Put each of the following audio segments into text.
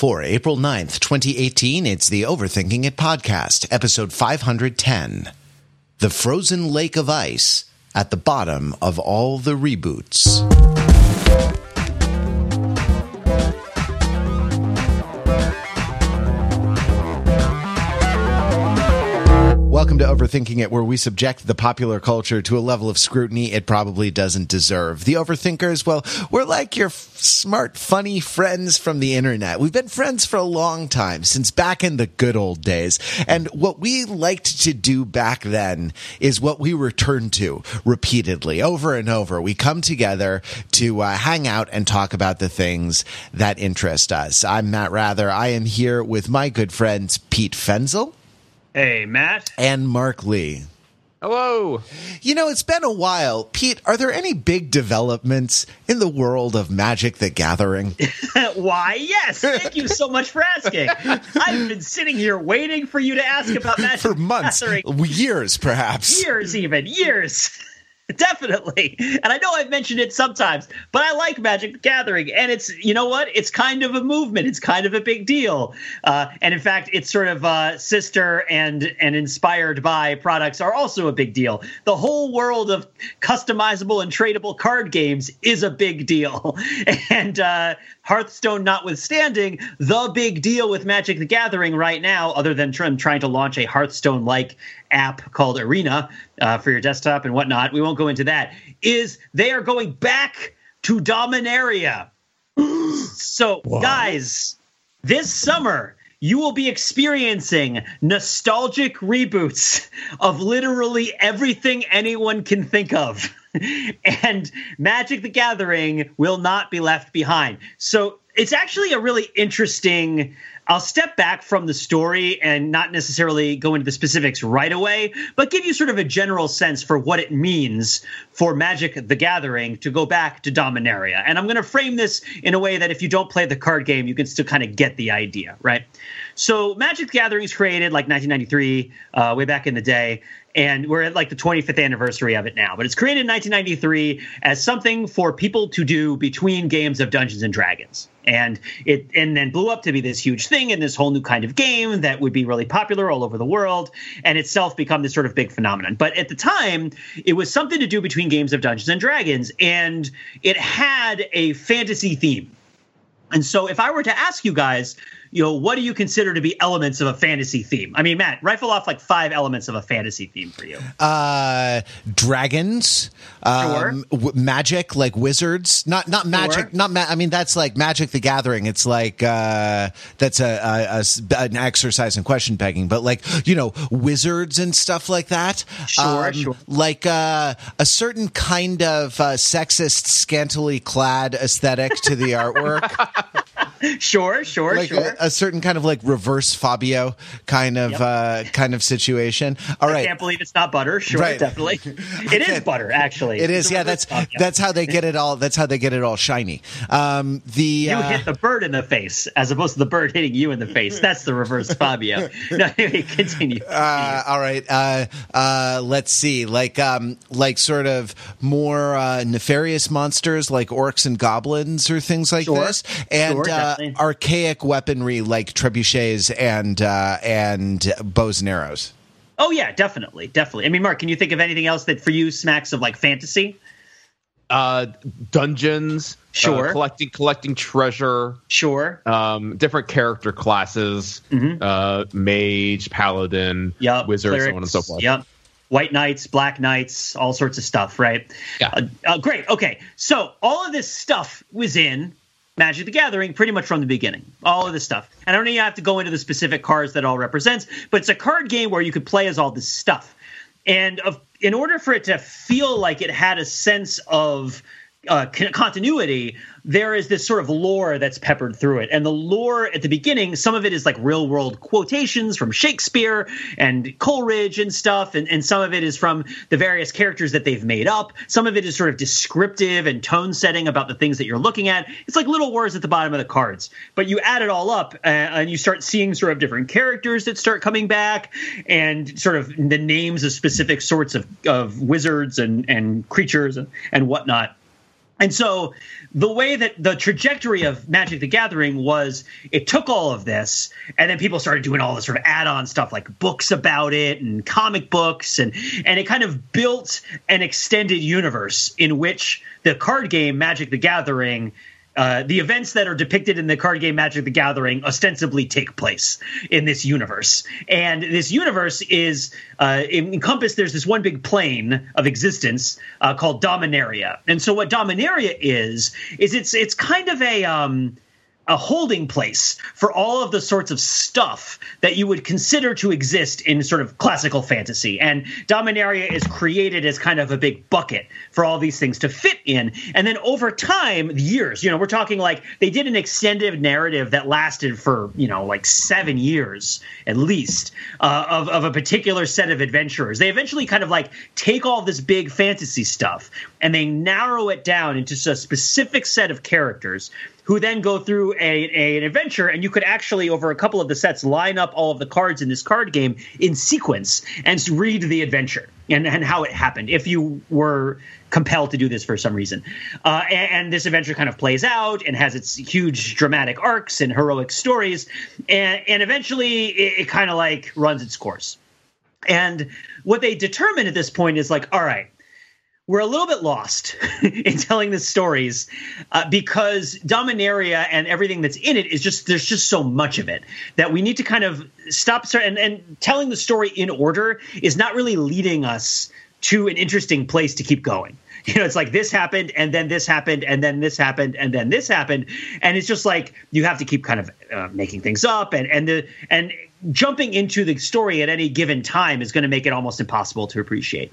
For April 9th, 2018, it's the Overthinking It podcast, episode 510. The Frozen Lake of Ice at the bottom of all the reboots. Welcome to Overthinking It, where we subject the popular culture to a level of scrutiny it probably doesn't deserve. The Overthinkers, well, we're like your f- smart, funny friends from the internet. We've been friends for a long time, since back in the good old days. And what we liked to do back then is what we return to repeatedly, over and over. We come together to uh, hang out and talk about the things that interest us. I'm Matt Wrather. I am here with my good friends Pete Fenzel. Hey, Matt. And Mark Lee. Hello. You know, it's been a while. Pete, are there any big developments in the world of Magic the Gathering? Why, yes. Thank you so much for asking. I've been sitting here waiting for you to ask about Magic For months, Gathering. years perhaps. Years, even. Years. Definitely. And I know I've mentioned it sometimes, but I like Magic the Gathering. And it's, you know what? It's kind of a movement. It's kind of a big deal. Uh, and in fact, it's sort of uh, sister and, and inspired by products are also a big deal. The whole world of customizable and tradable card games is a big deal. And uh, Hearthstone notwithstanding, the big deal with Magic the Gathering right now, other than tr- trying to launch a Hearthstone like app called Arena uh, for your desktop and whatnot, we won't go into that, is they are going back to Dominaria. so, guys, this summer, you will be experiencing nostalgic reboots of literally everything anyone can think of. and Magic the Gathering will not be left behind. So it's actually a really interesting. I'll step back from the story and not necessarily go into the specifics right away, but give you sort of a general sense for what it means for Magic the Gathering to go back to Dominaria. And I'm going to frame this in a way that if you don't play the card game, you can still kind of get the idea, right? So Magic the Gathering is created like 1993, uh, way back in the day and we're at like the 25th anniversary of it now. But it's created in 1993 as something for people to do between games of Dungeons and Dragons, and it and then blew up to be this huge thing and this whole new kind of game that would be really popular all over the world, and itself become this sort of big phenomenon. But at the time, it was something to do between games of Dungeons and Dragons, and it had a fantasy theme. And so, if I were to ask you guys, you know, what do you consider to be elements of a fantasy theme? I mean, Matt, rifle off like five elements of a fantasy theme for you. Uh, dragons, um, w- magic, like wizards. Not not magic. Sure. Not ma- I mean, that's like Magic the Gathering. It's like uh, that's a an exercise in question pegging. But like you know, wizards and stuff like that. Um, Sure, sure. Like uh, a certain kind of uh, sexist, scantily clad aesthetic to the artwork. Sure, sure, like sure. a, a certain kind of like reverse Fabio kind of Yep. uh, kind of situation. All right, I can't believe it's not butter. Sure, Right. definitely. It is butter, actually. It It's yeah. That's Fabio. that's how they get it all. That's how they get it all shiny. Um, the You uh, hit the bird in the face as opposed to the bird hitting you in the face. That's the reverse Fabio. No, anyway, continue. uh, all right. Uh, uh, let's see. Like um, like sort of more uh, nefarious monsters, like orcs and goblins, or things like Sure. this, and Sure, uh, archaic weaponry like trebuchets and uh, and bows and arrows. oh yeah, definitely, definitely. I mean, Mark, can you think of anything else that for you smacks of like fantasy? Uh, dungeons. Sure. Uh, collecting collecting treasure. Sure. Um, different character classes. Uh, mage, paladin, Mm-hmm. Yep. wizard, so on and so forth. Yep. White knights, black knights, all sorts of stuff, right? Yeah. Uh, uh, great. Okay. So all of this stuff was in Magic the Gathering pretty much from the beginning. All of this stuff. And I don't even have to go into the specific cards that all represents, but it's a card game where you could play as all this stuff. And of, in order for it to feel like it had a sense of uh, continuity, there is this sort of lore that's peppered through it. And the lore at the beginning, some of it is like real world quotations from Shakespeare and Coleridge and stuff. And, and some of it is from the various characters that they've made up. Some of it is sort of descriptive and tone setting about the things that you're looking at. It's like little words at the bottom of the cards. But you add it all up uh, and you start seeing sort of different characters that start coming back and sort of the names of specific sorts of, of wizards and, and creatures and, and whatnot And so the way that the trajectory of Magic the Gathering was it took all of this and then people started doing all this sort of add-on stuff like books about it and comic books and and it kind of built an extended universe in which the card game Magic the Gathering uh, the events that are depicted in the card game Magic the Gathering ostensibly take place in this universe. And this universe is uh, encompassed, there's this one big plane of existence uh, called Dominaria. And so, what Dominaria is, is it's, it's kind of a. Um, a holding place for all of the sorts of stuff that you would consider to exist in sort of classical fantasy. And Dominaria is created as kind of a big bucket for all these things to fit in. And then over time, years, you know, we're talking like they did an extended narrative that lasted for, you know, like seven years at least uh, of, of a particular set of adventurers. They eventually kind of like take all this big fantasy stuff and they narrow it down into a specific set of characters who then go through a, a, an adventure, and you could actually, over a couple of the sets, line up all of the cards in this card game in sequence and read the adventure and, and how it happened if you were compelled to do this for some reason. Uh, and, and, this adventure kind of plays out and has its huge dramatic arcs and heroic stories, and, and eventually it, it kind of like runs its course. And what they determine at this point is like, all right, we're a little bit lost in telling the stories uh, because Dominaria and everything that's in it is just there's just so much of it that we need to kind of stop and, and telling the story in order is not really leading us to an interesting place to keep going. You know it's like this happened and then this happened and then this happened and then this happened and it's just like you have to keep kind of uh, making things up and and the and jumping into the story at any given time is going to make it almost impossible to appreciate.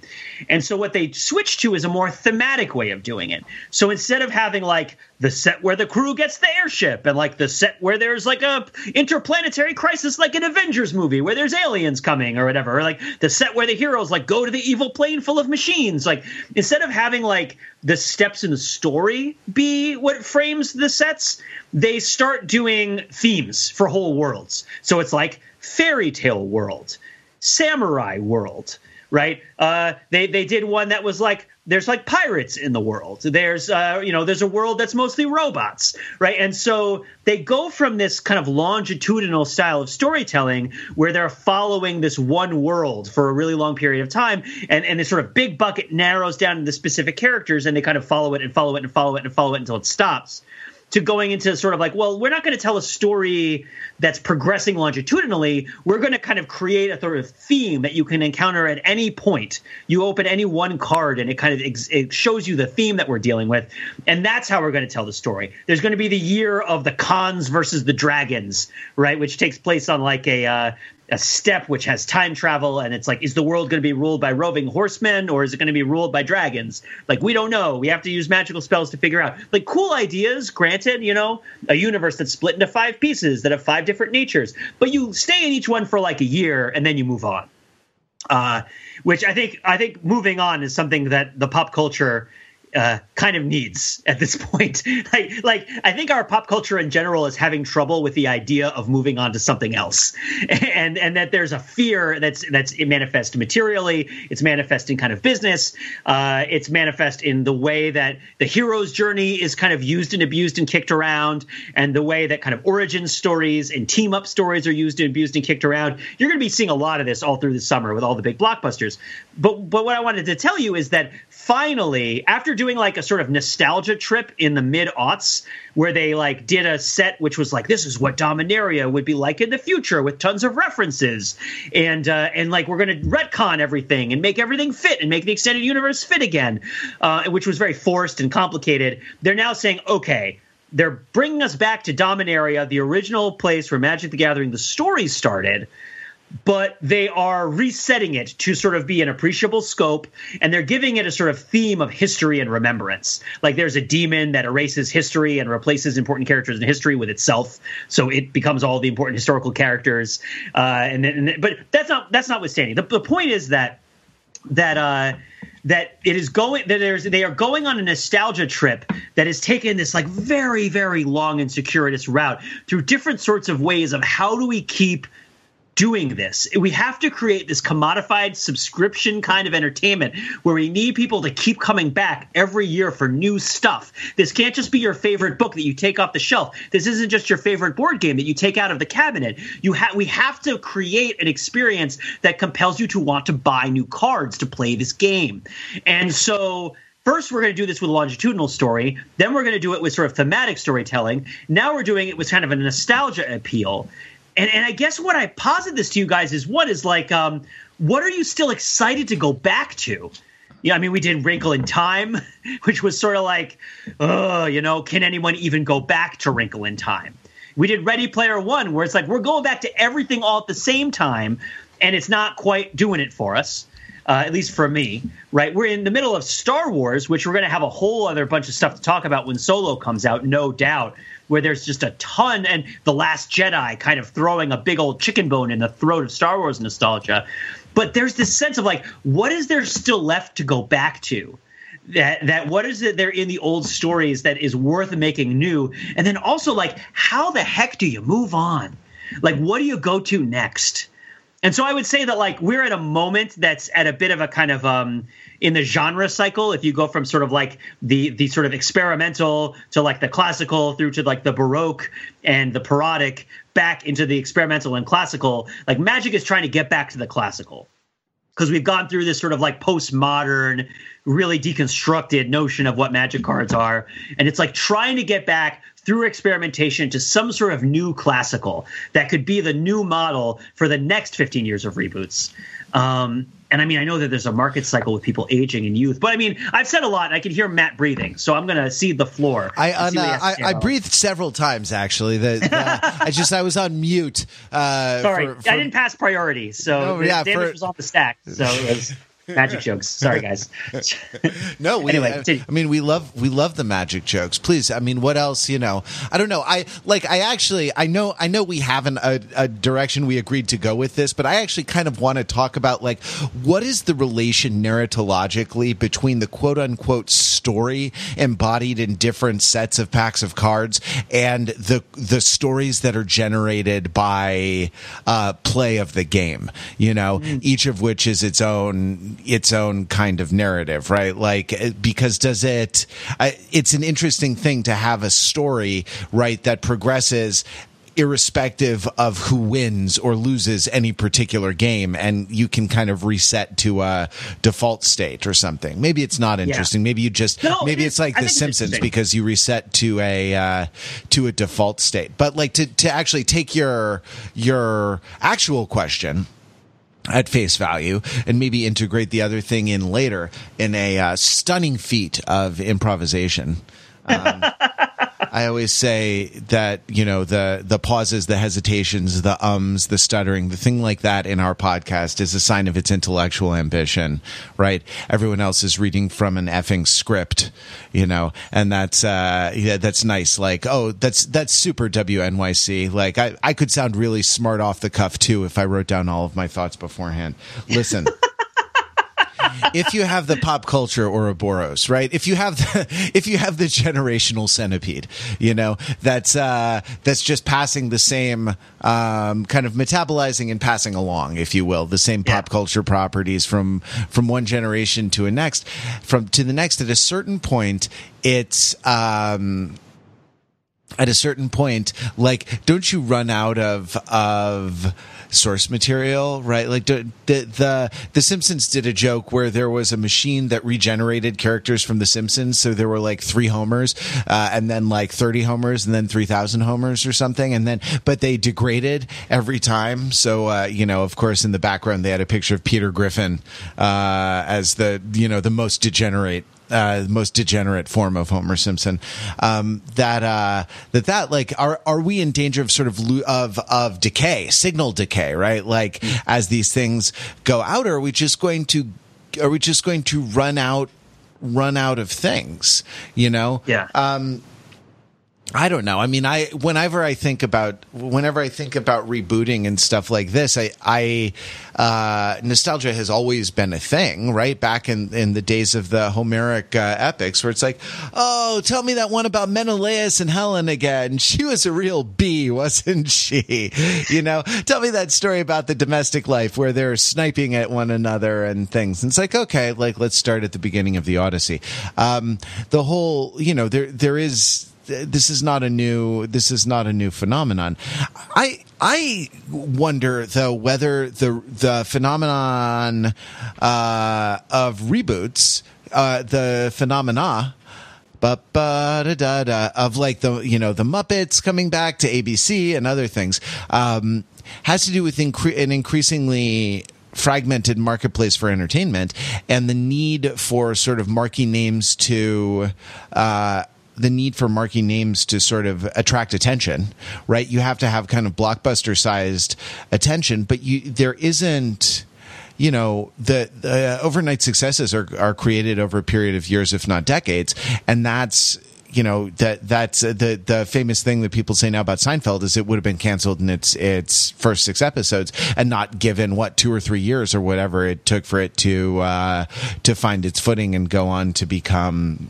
And so what they switched to is a more thematic way of doing it. So instead of having like the set where the crew gets the airship and like the set where there's like a interplanetary crisis like an Avengers movie where there's aliens coming or whatever, or like the set where the heroes like go to the evil plane full of machines, like instead of having like the steps in the story be what frames the sets, they start doing themes for whole worlds. So it's like fairy tale world, samurai world, right? Uh, they they did one that was like there's like pirates in the world. There's uh, you know there's a world that's mostly robots, right? And so they go from this kind of longitudinal style of storytelling where they're following this one world for a really long period of time, and and this sort of big bucket narrows down into specific characters, and they kind of follow it and follow it and follow it and follow it until it stops to going into sort of like, well, we're not going to tell a story that's progressing longitudinally. We're going to kind of create a sort of theme that you can encounter at any point. You open any one card and it kind of ex- it shows you the theme that we're dealing with, and that's how we're going to tell the story. There's going to be the year of the Khans versus the dragons, right, which takes place on like a uh, a step which has time travel and it's like is the world going to be ruled by roving horsemen or is it going to be ruled by dragons? Like we don't know. We have to use magical spells to figure out. Like cool ideas granted you know a universe that's split into five pieces that have five different natures but you stay in each one for like a year and then you move on. Uh, which i think i think moving on is something that the pop culture uh, kind of needs at this point. like, like I think our pop culture in general is having trouble with the idea of moving on to something else, and and that there's a fear that's that's it manifest materially. It's manifest in kind of business. Uh, it's manifest in the way that the hero's journey is kind of used and abused and kicked around, and the way that kind of origin stories and team up stories are used and abused and kicked around. You're going to be seeing a lot of this all through the summer with all the big blockbusters. But but what I wanted to tell you is that finally, after doing like a sort of nostalgia trip in the mid aughts, where they like did a set which was like this is what Dominaria would be like in the future with tons of references, and uh, and like we're going to retcon everything and make everything fit and make the extended universe fit again, uh, which was very forced and complicated. They're now saying, okay, they're bringing us back to Dominaria, the original place where Magic the Gathering the story started but they are resetting it to sort of be an appreciable scope and they're giving it a sort of theme of history and remembrance. Like there's a demon that erases history and replaces important characters in history with itself so it becomes all the important historical characters uh, and, then, but that's not that's notwithstanding. The, the point is that that uh that it is going that there's they are going on a nostalgia trip that has taken this like very very long and circuitous route through different sorts of ways of how do we keep doing this. We have to create this commodified subscription kind of entertainment where we need people to keep coming back every year for new stuff. This can't just be your favorite book that you take off the shelf. This isn't just your favorite board game that you take out of the cabinet. You have we have to create an experience that compels you to want to buy new cards to play this game. And so First, we're going to do this with a longitudinal story. Then we're going to do it with sort of thematic storytelling. Now we're doing it with kind of a nostalgia appeal and and I guess what I posit this to you guys is what is like, um, what are you still excited to go back to? Yeah, I mean, we did Wrinkle in Time, which was sort of like, oh, you know, can anyone even go back to Wrinkle in Time? We did Ready Player One, where it's like we're going back to everything all at the same time, and it's not quite doing it for us. Uh, at least for me, right? We're in the middle of Star Wars, which we're going to have a whole other bunch of stuff to talk about when Solo comes out, no doubt where there's just a ton, and The Last Jedi kind of throwing a big old chicken bone in the throat of Star Wars nostalgia. But there's this sense of like, what is there still left to go back to? That that what is it there in the old stories that is worth making new? And then also like, how the heck do you move on? Like, what do you go to next? And so I would say that like we're at a moment that's at a bit of a kind of um in the genre cycle. If you go from sort of like the the sort of experimental to like the classical through to like the baroque and the parodic back into the experimental and classical like magic is trying to get back to the classical because we've gone through this sort of like postmodern really deconstructed notion of what magic cards are. And it's like trying to get back through experimentation to some sort of new classical that could be the new model for the next 15 years of reboots. Um, and I mean, I know that there's a market cycle with people aging and youth, but I mean, I've said a lot. I can hear Matt breathing, so I'm going to cede the floor. I uh, I, I, breathed several times actually. That I just I was on mute. Uh, Sorry, for, for, I didn't pass priority, so oh, yeah, damage for, was off the stack. So it was magic jokes. Sorry, guys. no, we, anyway, I, I, mean, we love we love the magic jokes. Please, I mean, what else? You know, I don't know. I like. I actually, I know, I know, we have an, a, a direction we agreed to go with this, but I actually kind of want to talk about like what is the relation narratologically between the quote unquote story embodied in different sets of packs of cards and the the stories that are generated by uh, play of the game. You know, mm-hmm. each of which is its own its own kind of narrative, right? Like, uh, because does it, it's an interesting thing to have a story, right, that progresses irrespective of who wins or loses any particular game and you can kind of reset to a default state or something. Maybe it's not interesting. Yeah. maybe you just no, maybe it it's like the simpsons because you reset to a uh, to a default state. But like to to actually take your your actual question at face value and maybe integrate the other thing in later in a uh, stunning feat of improvisation. Um, I always say that you know the the pauses, the hesitations, the ums, the stuttering, the thing like that in our podcast is a sign of its intellectual ambition, right? Everyone else is reading from an effing script, you know, and that's uh, yeah, that's nice. Like, oh, that's that's super WNYC. Like, I I could sound really smart off the cuff too if I wrote down all of my thoughts beforehand. Listen. if you have the pop culture Ouroboros, right? If you have the if you have the generational centipede, you know that's uh, that's just passing the same um, kind of metabolizing and passing along, if you will, the same yeah. pop culture properties from from one generation to a next, from to the next. At a certain point, it's um, at a certain point, like, don't you run out of of source material, right? Like the, the the Simpsons did a joke where there was a machine that regenerated characters from the Simpsons, so there were like three homers, uh, and then like thirty homers, and then three thousand homers or something, and then but they degraded every time. So uh, you know, of course, in the background they had a picture of Peter Griffin uh, as the you know the most degenerate uh, most degenerate form of Homer Simpson. Um, that uh, that that like are are we in danger of sort of of of decay, signal decay, right? Like mm. as these things go out, are we just going to are we just going to run out run out of things? You know? Yeah. Um, I don't know. I mean, I whenever I think about whenever I think about rebooting and stuff like this, I, I uh, nostalgia has always been a thing, right? Back in in the days of the Homeric uh, epics, where it's like, oh, tell me that one about Menelaus and Helen again. She was a real bee, wasn't she? You know, tell me that story about the domestic life where they're sniping at one another and things. And it's like, okay, like let's start at the beginning of the Odyssey. Um, the whole, you know, there there is this is not a new this is not a new phenomenon. I I wonder though whether the the phenomenon uh, of reboots, uh, the phenomena. Ba, da, da, da, of like the you know the Muppets coming back to ABC and other things um, has to do with incre- an increasingly fragmented marketplace for entertainment and the need for sort of marquee names to uh, the need for marquee names to sort of attract attention, right? You have to have kind of blockbuster sized attention, but you there isn't you know the, the overnight successes are are created over a period of years if not decades and that's you know that that's uh, the the famous thing that people say now about Seinfeld is it would have been canceled in its its first six episodes and not given what two or three years or whatever it took for it to uh, to find its footing and go on to become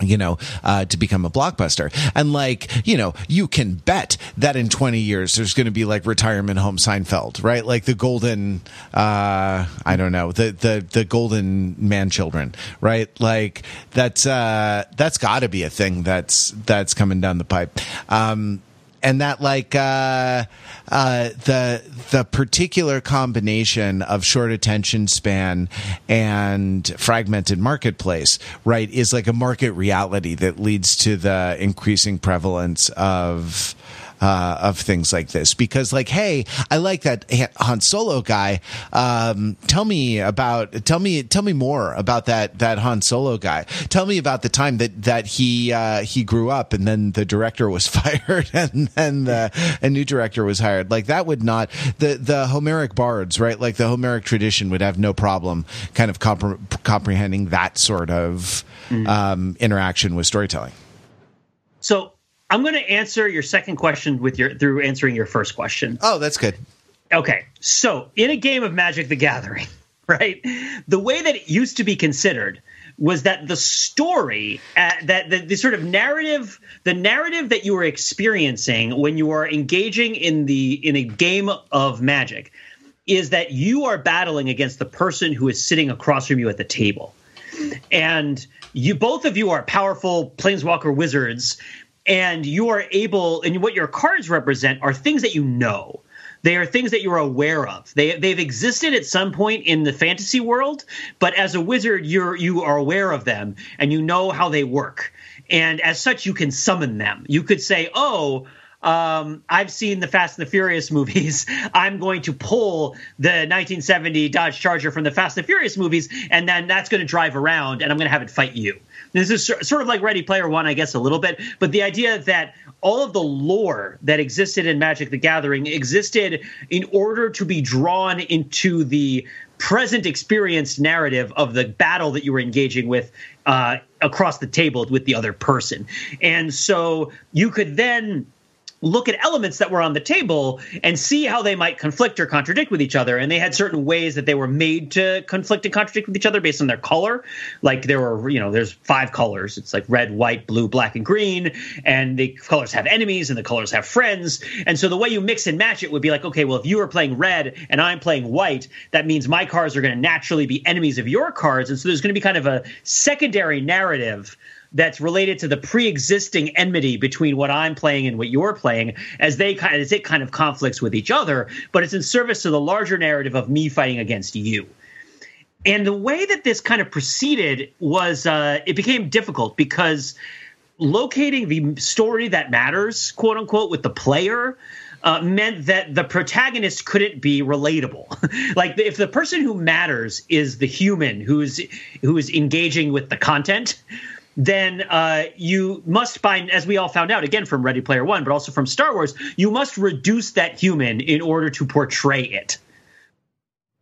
you know, uh, to become a blockbuster. And like, you know, you can bet that in 20 years there's going to be like retirement home Seinfeld, right? Like the golden, uh, I don't know, the, the, the golden man children, right? Like that's, uh, that's gotta be a thing that's, that's coming down the pipe. Um, and that like uh, uh, the the particular combination of short attention span and fragmented marketplace, right, is like a market reality that leads to the increasing prevalence of uh, of things like this. Because like hey i like that han solo guy. Um, tell me about tell me tell me more about that that han solo guy. Tell me about the time that that he uh, he grew up and then the director was fired and then the a new director was hired. Like that would not the the homeric bards right? Like the homeric tradition would have no problem kind of compre- comprehending that sort of mm. um, interaction with storytelling. So I'm going to answer your second question with your through answering your first question. Oh, that's good. Okay. So, in a game of Magic the Gathering, right? The way that it used to be considered was that the story uh, that the, the, sort of narrative the narrative that you were experiencing when you are engaging in the in a game of magic is that you are battling against the person who is sitting across from you at the table and you both of you are powerful planeswalker wizards and you are able and what your cards represent are things that you know they are things that you're aware of they they've existed at some point in the fantasy world but as a wizard you're you are aware of them and you know how they work and as such you can summon them you could say oh um, I've seen the Fast and the Furious movies. I'm going to pull the 1970 Dodge Charger from the Fast and the Furious movies, and then that's going to drive around, and I'm going to have it fight you. This is sort of like Ready Player One, I guess, a little bit, but the idea that all of the lore that existed in Magic the Gathering existed in order to be drawn into the present experienced narrative of the battle that you were engaging with uh, across the table with the other person. And so you could then look at elements that were on the table and see how they might conflict or contradict with each other. And they had certain ways that they were made to conflict and contradict with each other based on their color. Like there were, you know, there's five colors. It's like red, white, blue, black, and green. And the colors have enemies and the colors have friends. And so the way you mix and match it would be like, okay, well, if you are playing red and I'm playing white, that means my cards are going to naturally be enemies of your cards. And so there's going to be kind of a secondary narrative that's related to the pre-existing enmity between what I'm playing and what you're playing as they kind of, as it kind of conflicts with each other, but it's in service to the larger narrative of me fighting against you. And the way that this kind of proceeded was uh, it became difficult because locating the story that matters, quote unquote, with the player uh, meant that the protagonist couldn't be relatable. like if the person who matters is the human who's who is engaging with the content, then uh, you must find, as we all found out again from Ready Player One, but also from Star Wars, you must reduce that human in order to portray it.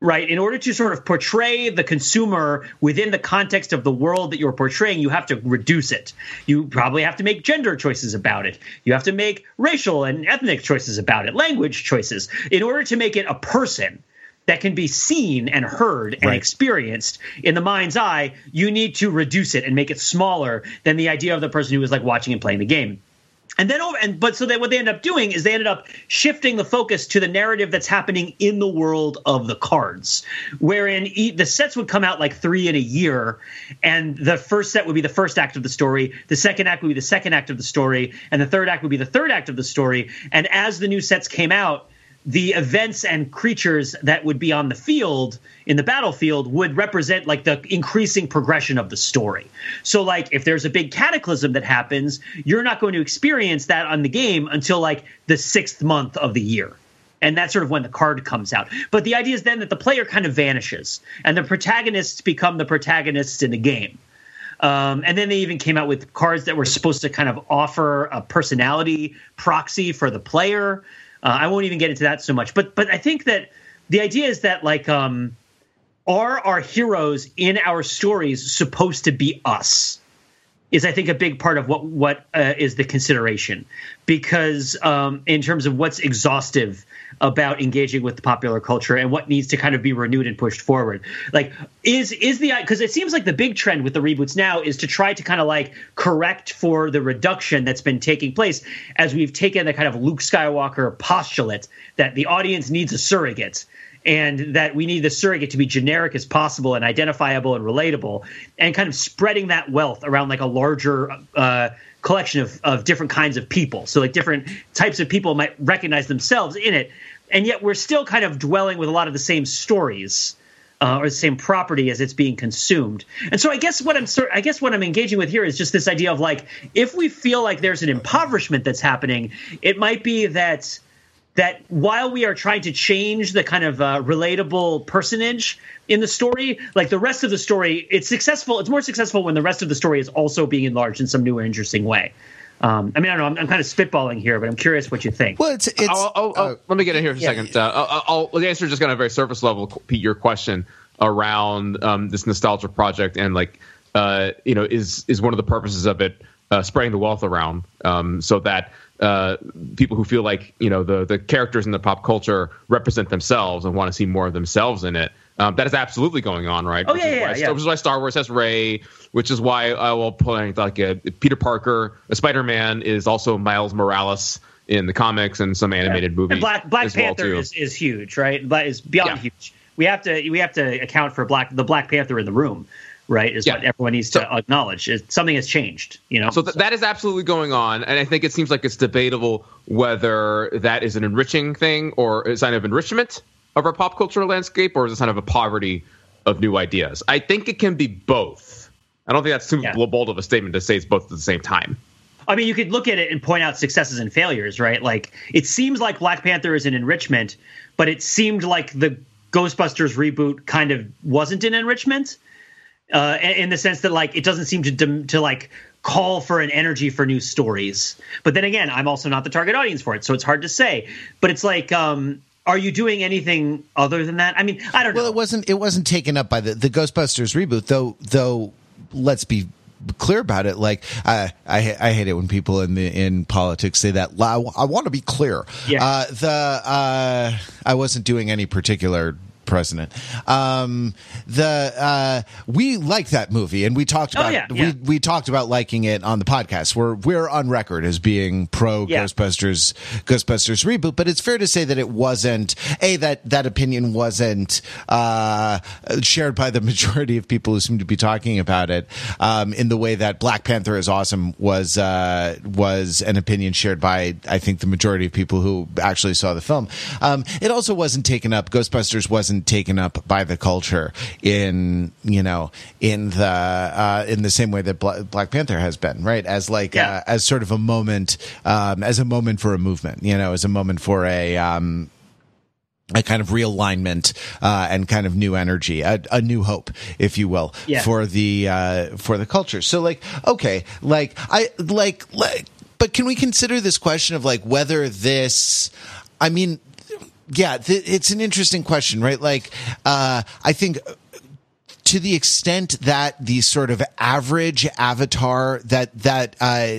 right? In order to sort of portray the consumer within the context of the world that you're portraying, you have to reduce it. You probably have to make gender choices about it. You have to make racial and ethnic choices about it, language choices, in order to make it a person that can be seen and heard and Right. experienced in the mind's eye, you need to reduce it and make it smaller than the idea of the person who is like watching and playing the game. And then over and but so that what they end up doing is they ended up shifting the focus to the narrative that's happening in the world of the cards, wherein e- the sets would come out like three in a year, and the first set would be the first act of the story, the second act would be the second act of the story, and the third act would be the third act of the story. And as the new sets came out, the events and creatures that would be on the field in the battlefield would represent like the increasing progression of the story. So like if there's a big cataclysm that happens, you're not going to experience that on the game until like the 6th month of the year. And that's sort of when the card comes out. But the idea is then that the player kind of vanishes and the protagonists become the protagonists in the game. Um, and then they even came out with cards that were supposed to kind of offer a personality proxy for the player. Uh, I won't even get into that so much, but but I think that the idea is that like um, are our heroes in our stories supposed to be us? Is I think a big part of what what uh, is the consideration, because um, in terms of what's exhaustive about engaging with the popular culture and what needs to kind of be renewed and pushed forward. Like, is is the because it seems like the big trend with the reboots now is to try to kind of like correct for the reduction that's been taking place as we've taken the kind of Luke Skywalker postulate that the audience needs a surrogate and that we need the surrogate to be generic as possible and identifiable and relatable and kind of spreading that wealth around like a larger uh, collection of, of different kinds of people so like different types of people might recognize themselves in it and yet we're still kind of dwelling with a lot of the same stories uh, or the same property as it's being consumed. And so I guess what I'm I guess what I'm engaging with here is just this idea of like if we feel like there's an impoverishment that's happening, it might be that that while we are trying to change the kind of uh, relatable personage in the story, like the rest of the story, it's successful. It's more successful when the rest of the story is also being enlarged in some new and interesting way. Um, I mean, I don't know. I'm, I'm kind of spitballing here, but I'm curious what you think. Well, it's it's. Oh, oh, oh, uh, let me get in here for a yeah. second. Uh, I'll, I'll, I'll answer just kind of very surface level, Pete, your question around um, this nostalgia project and like, uh, you know, is is one of the purposes of it uh, spreading the wealth around um, so that uh, people who feel like you know the the characters in the pop culture represent themselves and want to see more of themselves in it. Um, that is absolutely going on, right? Oh, which yeah, is yeah, why, yeah. Which is why Star Wars has Rey, which is why I will point like a, Peter Parker, a Spider Man is also Miles Morales in the comics and some animated movies. And Black Black well, Panther too. is, is huge, right? But is beyond Yeah. huge. We have to we have to account for Black the Black Panther in the room, right? Is Yeah. what everyone needs to acknowledge. Is something has changed, you know. So th- that is absolutely going on, and I think it seems like it's debatable whether that is an enriching thing or a sign of enrichment of our pop culture landscape, or is it a sign of a poverty of new ideas. I think it can be both. I don't think that's too Yeah. bold of a statement to say it's both at the same time. I mean, you could look at it and point out successes and failures, right? Like it seems like Black Panther is an enrichment, but it seemed like the Ghostbusters reboot kind of wasn't an enrichment, uh, in the sense that like it doesn't seem to dem- to like call for an energy for new stories. But then again, I'm also not the target audience for it, so it's hard to say. But it's like, um, are you doing anything other than that? I mean, I don't well, know. Well, it wasn't. It wasn't taken up by the the Ghostbusters reboot, though. Though, let's be clear about it. Like, I I, I hate it when people in the in politics say that. I, I want to be clear. Yeah. Uh, the uh, I wasn't doing any particular president. Um, the uh, we liked that movie, and we talked Oh, about yeah, we we talked about liking it on the podcast. We're we're on record as being pro Yeah. Ghostbusters Ghostbusters reboot, but it's fair to say that it wasn't a that that opinion wasn't uh, shared by the majority of people who seem to be talking about it um, in the way that Black Panther is awesome was uh, was an opinion shared by I think the majority of people who actually saw the film. Um, it also wasn't taken up. Ghostbusters wasn't taken up by the culture in you know in the uh, in the same way that Bla- Black Panther has been right as like Yeah. uh, as sort of a moment um, as a moment for a movement you know as a moment for a um, a kind of realignment uh, and kind of new energy, a, a new hope, if you will, Yeah. for the uh, for the culture. So, like, okay, like I like, like, but can we consider this question of like whether this? I mean, yeah, th- it's an interesting question, right? Like, uh, I think to the extent that the sort of average avatar that that uh,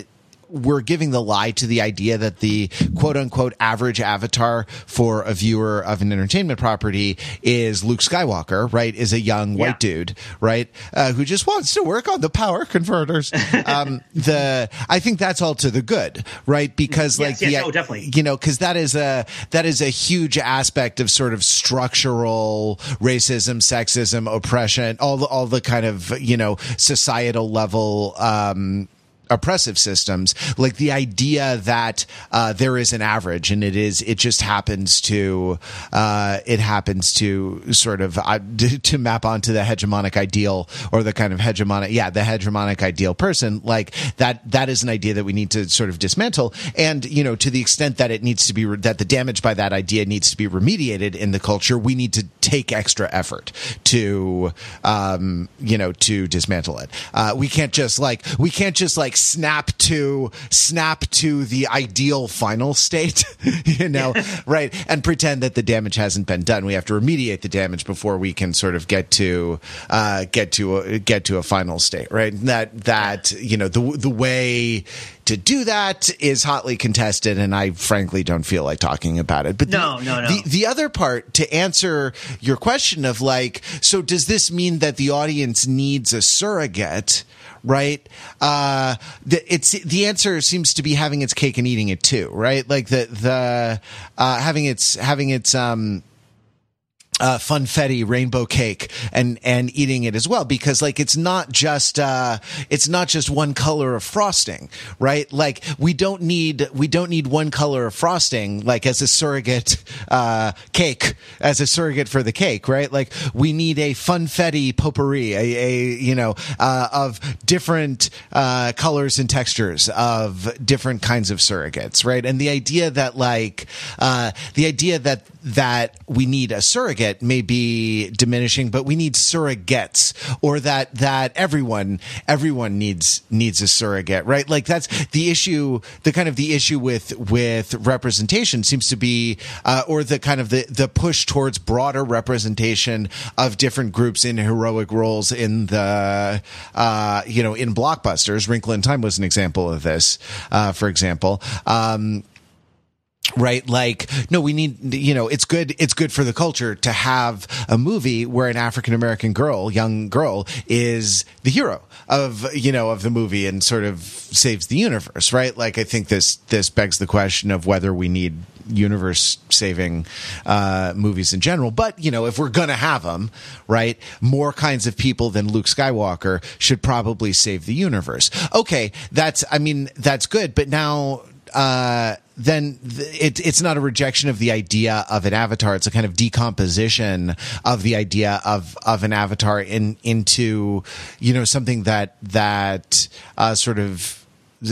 we're giving the lie to the idea that the quote unquote average avatar for a viewer of an entertainment property is Luke Skywalker, right? Is a young white dude, right? Uh, who just wants to work on the power converters. um, the, I think that's all to the good, right? Because Yes, like, yes, the, oh, definitely. you know, cause that is a, that is a huge aspect of sort of structural racism, sexism, oppression, all the, all the kind of, you know, societal level, um, oppressive systems like the idea that uh, there is an average and it is it just happens to uh, it happens to sort of uh, to map onto the hegemonic ideal or the kind of hegemonic yeah the hegemonic ideal person. Like that that is an idea that we need to sort of dismantle. And you know to the extent that it needs to be re- that the damage by that idea needs to be remediated in the culture we need to take extra effort to um you know to dismantle it. Uh we can't just like we can't just like snap to snap to the ideal final state you know? Right. And pretend that the damage hasn't been done. We have to remediate the damage before we can sort of get to uh get to a, get to a final state right? And that that you know the the way to do that is hotly contested and i frankly don't feel like talking about it but the- No, no, no. the, the other part to answer your question of like, so does this mean that the audience needs a surrogate? Right. Uh, the, it's, the answer seems to be having its cake and eating it too, right? Like the, the, uh, having its, having its, um, uh, funfetti rainbow cake and and eating it as well because like it's not just uh it's not just one color of frosting right? Like we don't need we don't need one color of frosting like as a surrogate uh cake as a surrogate for the cake right? Like we need a funfetti potpourri a, a you know uh of different uh colors and textures of different kinds of surrogates right? And the idea that like uh the idea that that we need a surrogate may be diminishing, but we need surrogates or that, that everyone, everyone needs, needs a surrogate, right? Like that's the issue, the kind of the issue with, with representation seems to be, uh, or the kind of the, the push towards broader representation of different groups in heroic roles in the, uh, you know, in blockbusters. Wrinkle in Time was an example of this, uh, for example. Um, right like no we need you know it's good it's good for the culture to have a movie where an african american girl young girl is the hero of you know of the movie and sort of saves the universe right? Like i think this this begs the question of whether we need universe saving uh movies in general. But you know if we're gonna have them right more kinds of people than luke skywalker should probably save the universe. Okay that's i mean that's good but now uh, then th- it, it's not a rejection of the idea of an avatar. It's a kind of decomposition of the idea of of an avatar in into you know something that that uh, sort of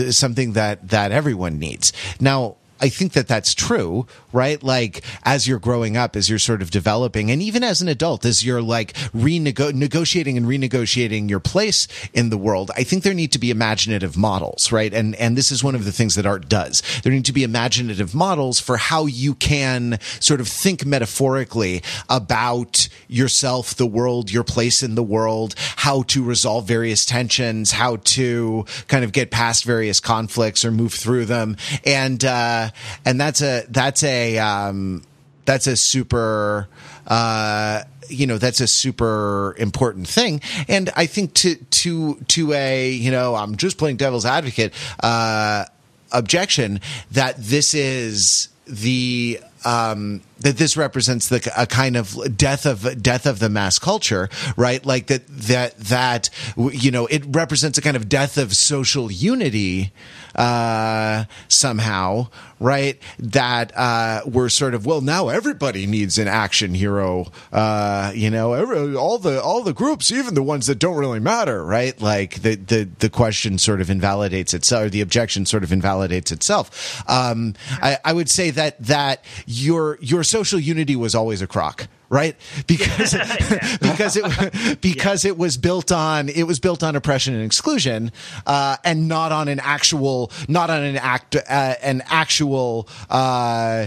something that that everyone needs now. I think that that's true, right? Like as you're growing up, as you're sort of developing, and even as an adult, as you're like renego- and renegotiating your place in the world, I think there need to be imaginative models, right? And and this is one of the things that art does. There need to be imaginative models for how you can sort of think metaphorically about yourself, the world, your place in the world, how to resolve various tensions, how to kind of get past various conflicts or move through them, and. uh and that's a that's a um, that's a super uh, you know that's a super important thing. And i think to to to a you know i'm just playing devil's advocate uh objection that this is the um, that this represents the a kind of death of death of the mass culture, right? Like that that that you know it represents a kind of death of social unity uh, somehow, right? That uh, we're sort of well now everybody needs an action hero, uh, you know, every, all the all the groups, even the ones that don't really matter, right? Like the the the question sort of invalidates itself, or the objection sort of invalidates itself. Um, I, I would say that that you're you're social unity was always a crock right because because it because yeah. it was built on it was built on oppression and exclusion uh, and not on an actual not on an act uh, an actual uh,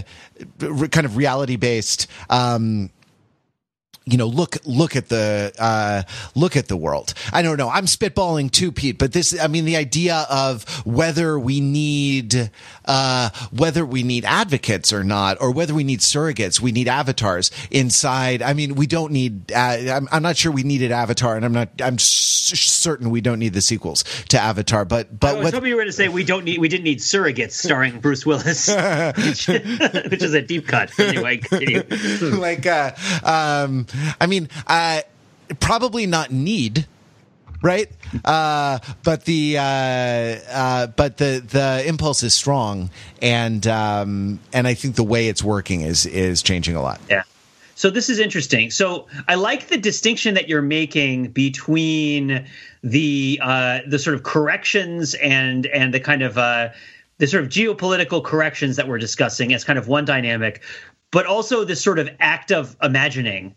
kind of reality based um, you know, look look at the uh, look at the world. I don't know. I'm spitballing too, Pete, but this. I mean, the idea of whether we need uh, whether we need advocates or not, or whether we need surrogates, we need avatars inside. I mean, we don't need. Uh, I'm, I'm, not sure we needed Avatar, and I'm not. I'm s- certain we don't need the sequels to Avatar. But but I was what, hoping you were to say we don't need. We didn't need surrogates starring Bruce Willis, which, which, is a deep cut. Anyway, like uh, um, I mean, uh, probably not need right? Uh, but the uh, uh, but the the impulse is strong, and um, and I think the way it's working is is changing a lot. Yeah. So this is interesting. So I like the distinction that you're making between the uh, the sort of corrections and and the kind of uh, the sort of geopolitical corrections that we're discussing as kind of one dynamic, but also this sort of act of imagining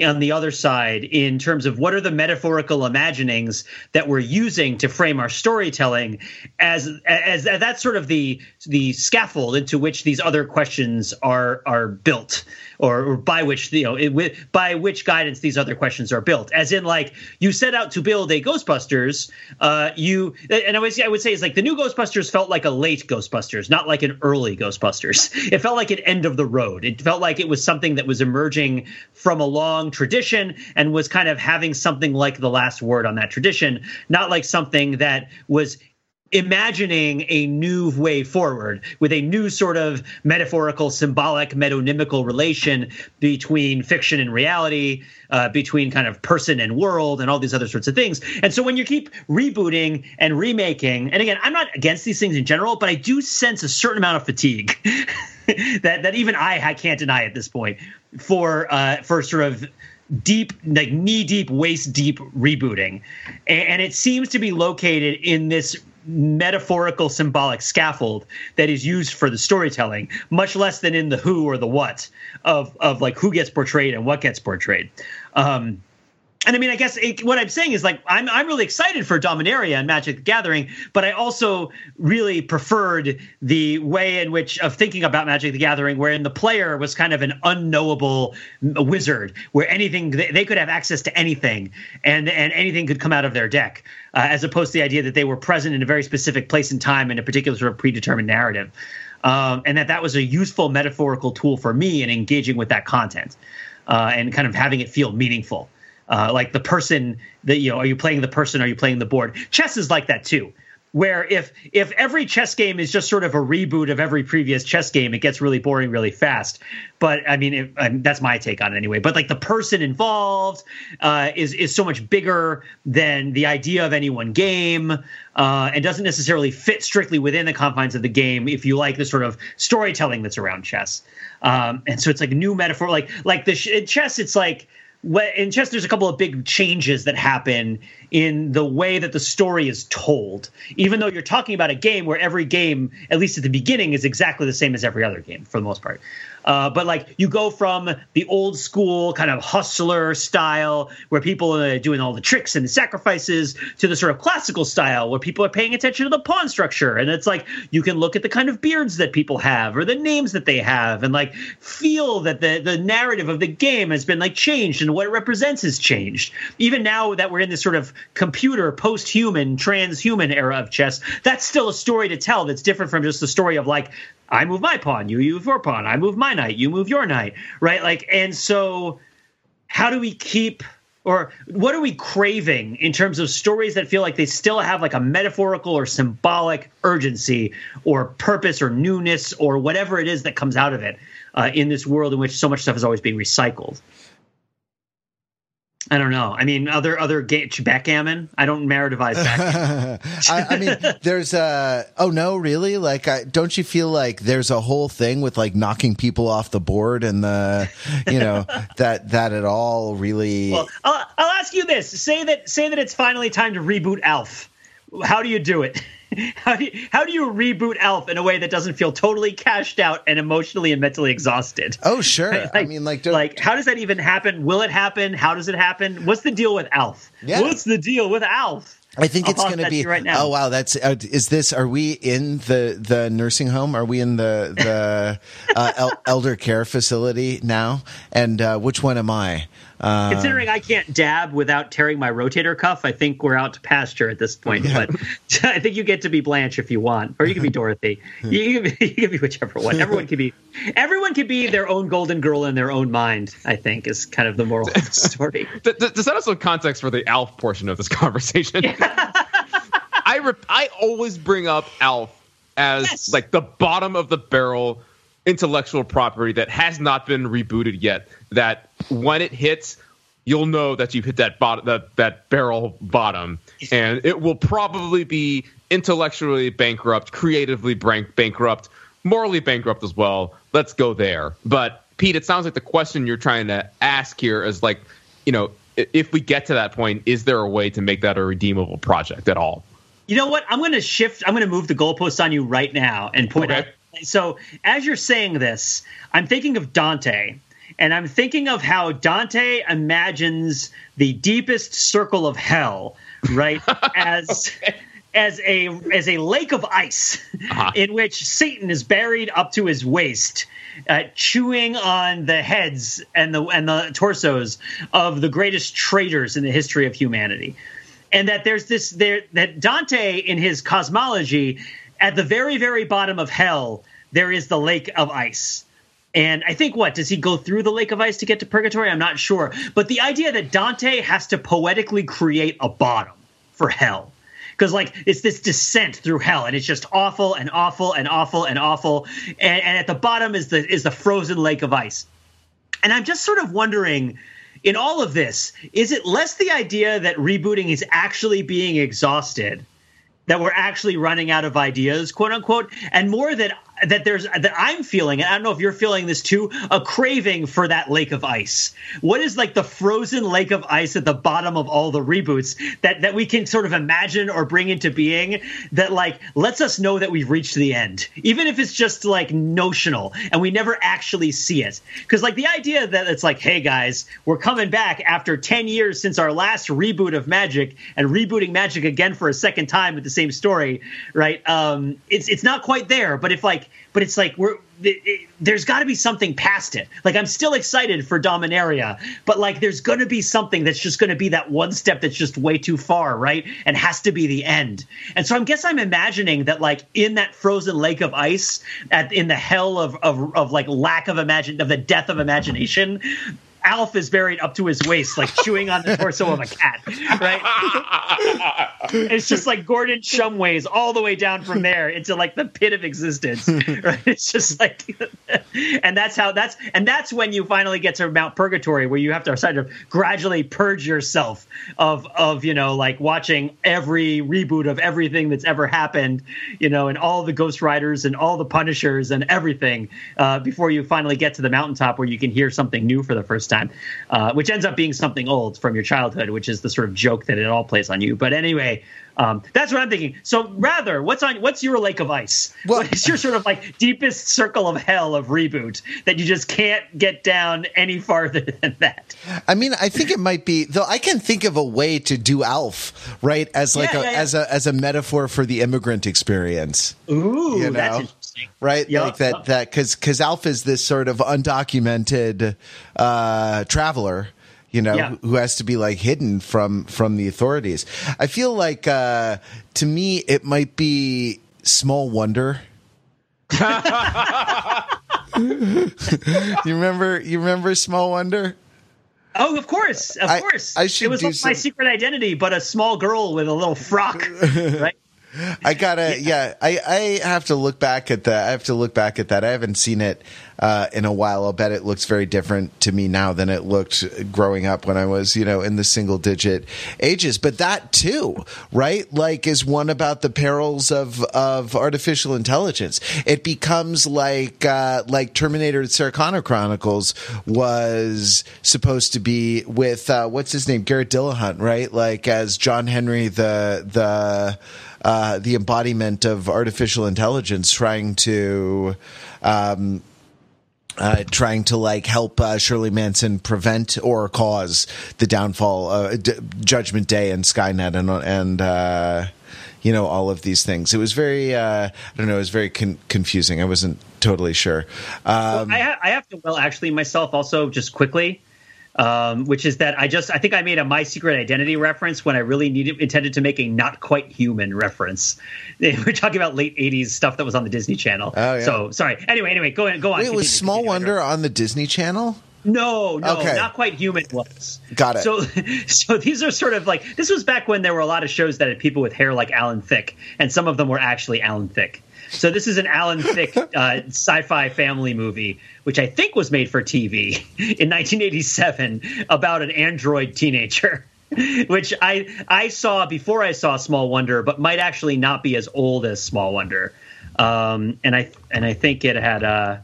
on the other side in terms of what are the metaphorical imaginings that we're using to frame our storytelling as as, as that's sort of the the scaffold into which these other questions are are built or, or by which you know it, by which guidance these other questions are built. As in like you set out to build a ghostbusters uh you and i would say i would say it's like the new ghostbusters felt like a late ghostbusters not like an early ghostbusters. It felt like an end of the road. It felt like it was something that was emerging from a long tradition and was kind of having something like the last word on that tradition, not like something that was imagining a new way forward with a new sort of metaphorical, symbolic, metonymical relation between fiction and reality, uh, between kind of person and world, and all these other sorts of things. And so when you keep rebooting and remaking, and again, I'm not against these things in general, but I do sense a certain amount of fatigue. that that even I, I can't deny at this point for uh, for sort of deep, like knee deep, waist deep rebooting, and, and it seems to be located in this metaphorical symbolic scaffold that is used for the storytelling much less than in the who or the what of of like who gets portrayed and what gets portrayed. Um and I mean, I guess it, what I'm saying is like I'm I'm really excited for Dominaria and Magic the Gathering, but I also really preferred the way in which of thinking about Magic the Gathering, wherein the player was kind of an unknowable wizard, where anything they, could have access to anything, and and anything could come out of their deck, uh, as opposed to the idea that they were present in a very specific place and time in a particular sort of predetermined narrative, um, and that that was a useful metaphorical tool for me in engaging with that content, uh, and kind of having it feel meaningful. Uh, like the person that you know, are you playing the person? Are you playing the board? Chess is like that too where if if every chess game is just sort of a reboot of every previous chess game, it gets really boring really fast. But I mean, I mean that's my take on it anyway. But like the person involved uh, is is so much bigger than the idea of any one game, uh, and doesn't necessarily fit strictly within the confines of the game. If you like the sort of storytelling that's around chess, um, and so it's like a new metaphor, like like the sh- chess, it's like in chess there's a couple of big changes that happen in the way that the story is told even though you're talking about a game where every game at least at the beginning is exactly the same as every other game for the most part uh, but like you go from the old school kind of hustler style where people are doing all the tricks and the sacrifices to the sort of classical style where people are paying attention to the pawn structure. And it's like you can look at the kind of beards that people have or the names that they have and like feel that the, the narrative of the game has been like changed and what it represents has changed. Even now that we're in this sort of computer, post human, transhuman era of chess, that's still a story to tell that's different from just the story of like I move my pawn, you move your pawn, I move my knight, you move your knight, right? Like, and so how do we keep or what are we craving in terms of stories that feel like they still have like a metaphorical or symbolic urgency or purpose or newness or whatever it is that comes out of it uh, in this world in which so much stuff is always being recycled? I don't know. I mean, other other ga- backgammon. I don't narrativize backgammon. I, I, mean, there's a. Oh no, really? Like, I, don't you feel like there's a whole thing with like knocking people off the board and the, you know, that that at all really. Well, I'll, I'll ask you this: say that say that it's finally time to reboot Alf. How do you do it? how do you, how do you reboot Alf in a way that doesn't feel totally cashed out and emotionally and mentally exhausted? Oh, sure. Like, I mean, like, like how does that even happen? Will it happen? How does it happen? What's the deal with Alf? Yeah. What's the deal with Alf? I think I'll it's going to be right now. Oh wow, that's uh, is this? Are we in the the nursing home? Are we in the the uh, el- elder care facility now? And uh, which one am I? Uh, Considering I can't dab without tearing my rotator cuff, I think we're out to pasture at this point. But I think you get to be Blanche if you want, or you can be Dorothy. you, you, can be, you can be whichever one. Everyone can be. Everyone can be their own golden girl in their own mind. I think is kind of the moral of the story. to, to, to set us some context for the Alf portion of this conversation, I rep- I always bring up Alf as Yes. like the bottom of the barrel intellectual property that has not been rebooted yet. That when it hits, you'll know that you've hit that bottom that that barrel bottom, and it will probably be intellectually bankrupt, creatively bank- bankrupt, morally bankrupt as well. Let's go there. But Pete, it sounds like the question you're trying to ask here is like, you know, if we get to that point, is there a way to make that a redeemable project at all? You know what? I'm going to shift. I'm going to move the goalposts on you right now and point Okay. out. So, as you're saying this, I'm thinking of Dante, and I'm thinking of how Dante imagines the deepest circle of hell, right? As as a as a lake of ice Uh-huh. in which Satan is buried up to his waist, uh, chewing on the heads and the and the torsos of the greatest traitors in the history of humanity and that there's this there that Dante in his cosmology at the very very bottom of hell there is the lake of ice. And I think what does he go through the lake of ice to get to purgatory? I'm not sure. But the idea that Dante has to poetically create a bottom for hell because like it's this descent through hell and it's just awful and awful and awful and awful. And, and at the bottom is the is the frozen lake of ice. And I'm just sort of wondering in all of this, is it less the idea that rebooting is actually being exhausted, that we're actually running out of ideas, quote unquote, and more that that there's that I'm feeling, and I don't know if you're feeling this too, a craving for that lake of ice. What is like the frozen lake of ice at the bottom of all the reboots that that we can sort of imagine or bring into being that like lets us know that we've reached the end, even if it's just like notional and we never actually see it. Because like the idea that it's like, hey guys, we're coming back after 10 years since our last reboot of Magic and rebooting Magic again for a second time with the same story, right? Um, it's it's not quite there, but if like, but it's like we're there's got to be something past it. Like I'm still excited for Dominaria, but like there's going to be something that's just going to be that one step that's just way too far, right? And has to be the end. And so I guess I'm imagining that like in that frozen lake of ice, at in the hell of of, of like lack of imagine of the death of imagination. Alf is buried up to his waist, like chewing on the torso of a cat, right? it's just like Gordon Shumways all the way down from there into like the pit of existence. Right? It's just like, and that's how that's and that's when you finally get to Mount Purgatory, where you have to sort of gradually purge yourself of of you know like watching every reboot of everything that's ever happened, you know, and all the Ghost Riders and all the Punishers and everything uh, before you finally get to the mountaintop where you can hear something new for the first time, uh, which ends up being something old from your childhood, which is the sort of joke that it all plays on you. But anyway, um, that's what I'm thinking. So rather, what's on what's your lake of ice? Well- what is your sort of like deepest circle of hell of reboot that you just can't get down any farther than that? I mean, I think it might be though. I can think of a way to do Alf right as like Yeah, a yeah, yeah. as a as a metaphor for the immigrant experience. Ooh, You that's know? interesting. Right? Yeah, like that that because because Alf is this sort of undocumented uh, traveler. You know, Yeah. who- has to be like hidden from from the authorities. I feel like uh, to me it might be Small Wonder. you remember? You remember Small Wonder? Oh, of course, of I- course. I should it was do like my secret identity, but a small girl with a little frock, right? I gotta, yeah. I, I have to look back at that. I have to look back at that. I haven't seen it uh, in a while. I'll bet it looks very different to me now than it looked growing up when I was, you know, in the single digit ages. But that too, right? Like, is one about the perils of of artificial intelligence. It becomes like uh, like Terminator: Sarah Connor Chronicles was supposed to be with uh, what's his name, Garrett Dillahunt, right? Like as John Henry, the the uh, the embodiment of artificial intelligence trying to. Um, uh, trying to like help uh, Shirley Manson prevent or cause the downfall, uh, D- Judgment Day and Skynet and and uh, you know all of these things. It was very uh, I don't know. It was very con- confusing. I wasn't totally sure. Um, well, I, ha- I have to well actually myself also just quickly um, which is that I just I think I made a My Secret Identity reference when I really needed intended to make a not quite human reference. We're talking about late '80s stuff that was on the Disney Channel. Oh, yeah. So sorry. Anyway, anyway, go ahead. Go on. Wait, it was Continue, Small continue, Wonder on the Disney Channel? No, no, Okay. not quite human was. Got it. So, so these are sort of like this was back when there were a lot of shows that had people with hair like Alan Thicke, and some of them were actually Alan Thicke. So this is an Alan Thicke uh, sci-fi family movie, which I think was made for TV in 1987 about an android teenager. Which I I saw before I saw Small Wonder, but might actually not be as old as Small Wonder, um, and I and I think it had uh,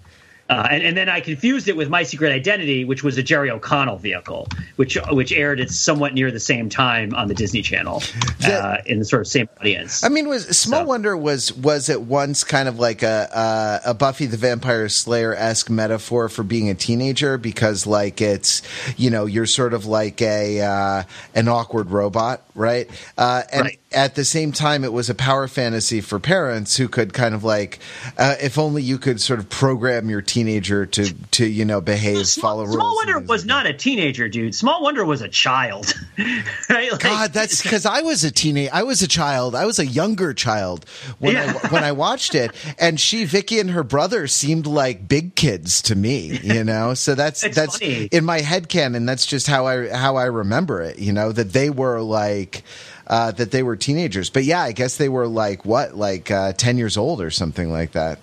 uh, and, and then I confused it with My Secret Identity, which was a Jerry O'Connell vehicle, which which aired at somewhat near the same time on the Disney Channel, uh, in the sort of same audience. I mean, was Small So- Wonder was was at once kind of like a a, a Buffy the Vampire Slayer esque metaphor for being a teenager because like it's you know you're sort of like a uh, an awkward robot, right? Uh, and Right. at the same time, it was a power fantasy for parents who could kind of like uh, if only you could sort of program your teenager to to you know behave, follow Small, rules. Small Wonder was not a teenager, dude. Small Wonder was a child. right? Like, God, that's because I was a teenage. I was a child. I was a younger child when Yeah. I when I watched it, and she, Vicky, and her brother seemed like big kids to me. You know, so that's It's that's funny. in my head canon. That's just how I how I remember it. You know, that they were like. Uh, that they were teenagers, but yeah, I guess they were like what, like uh, ten years old or something like that.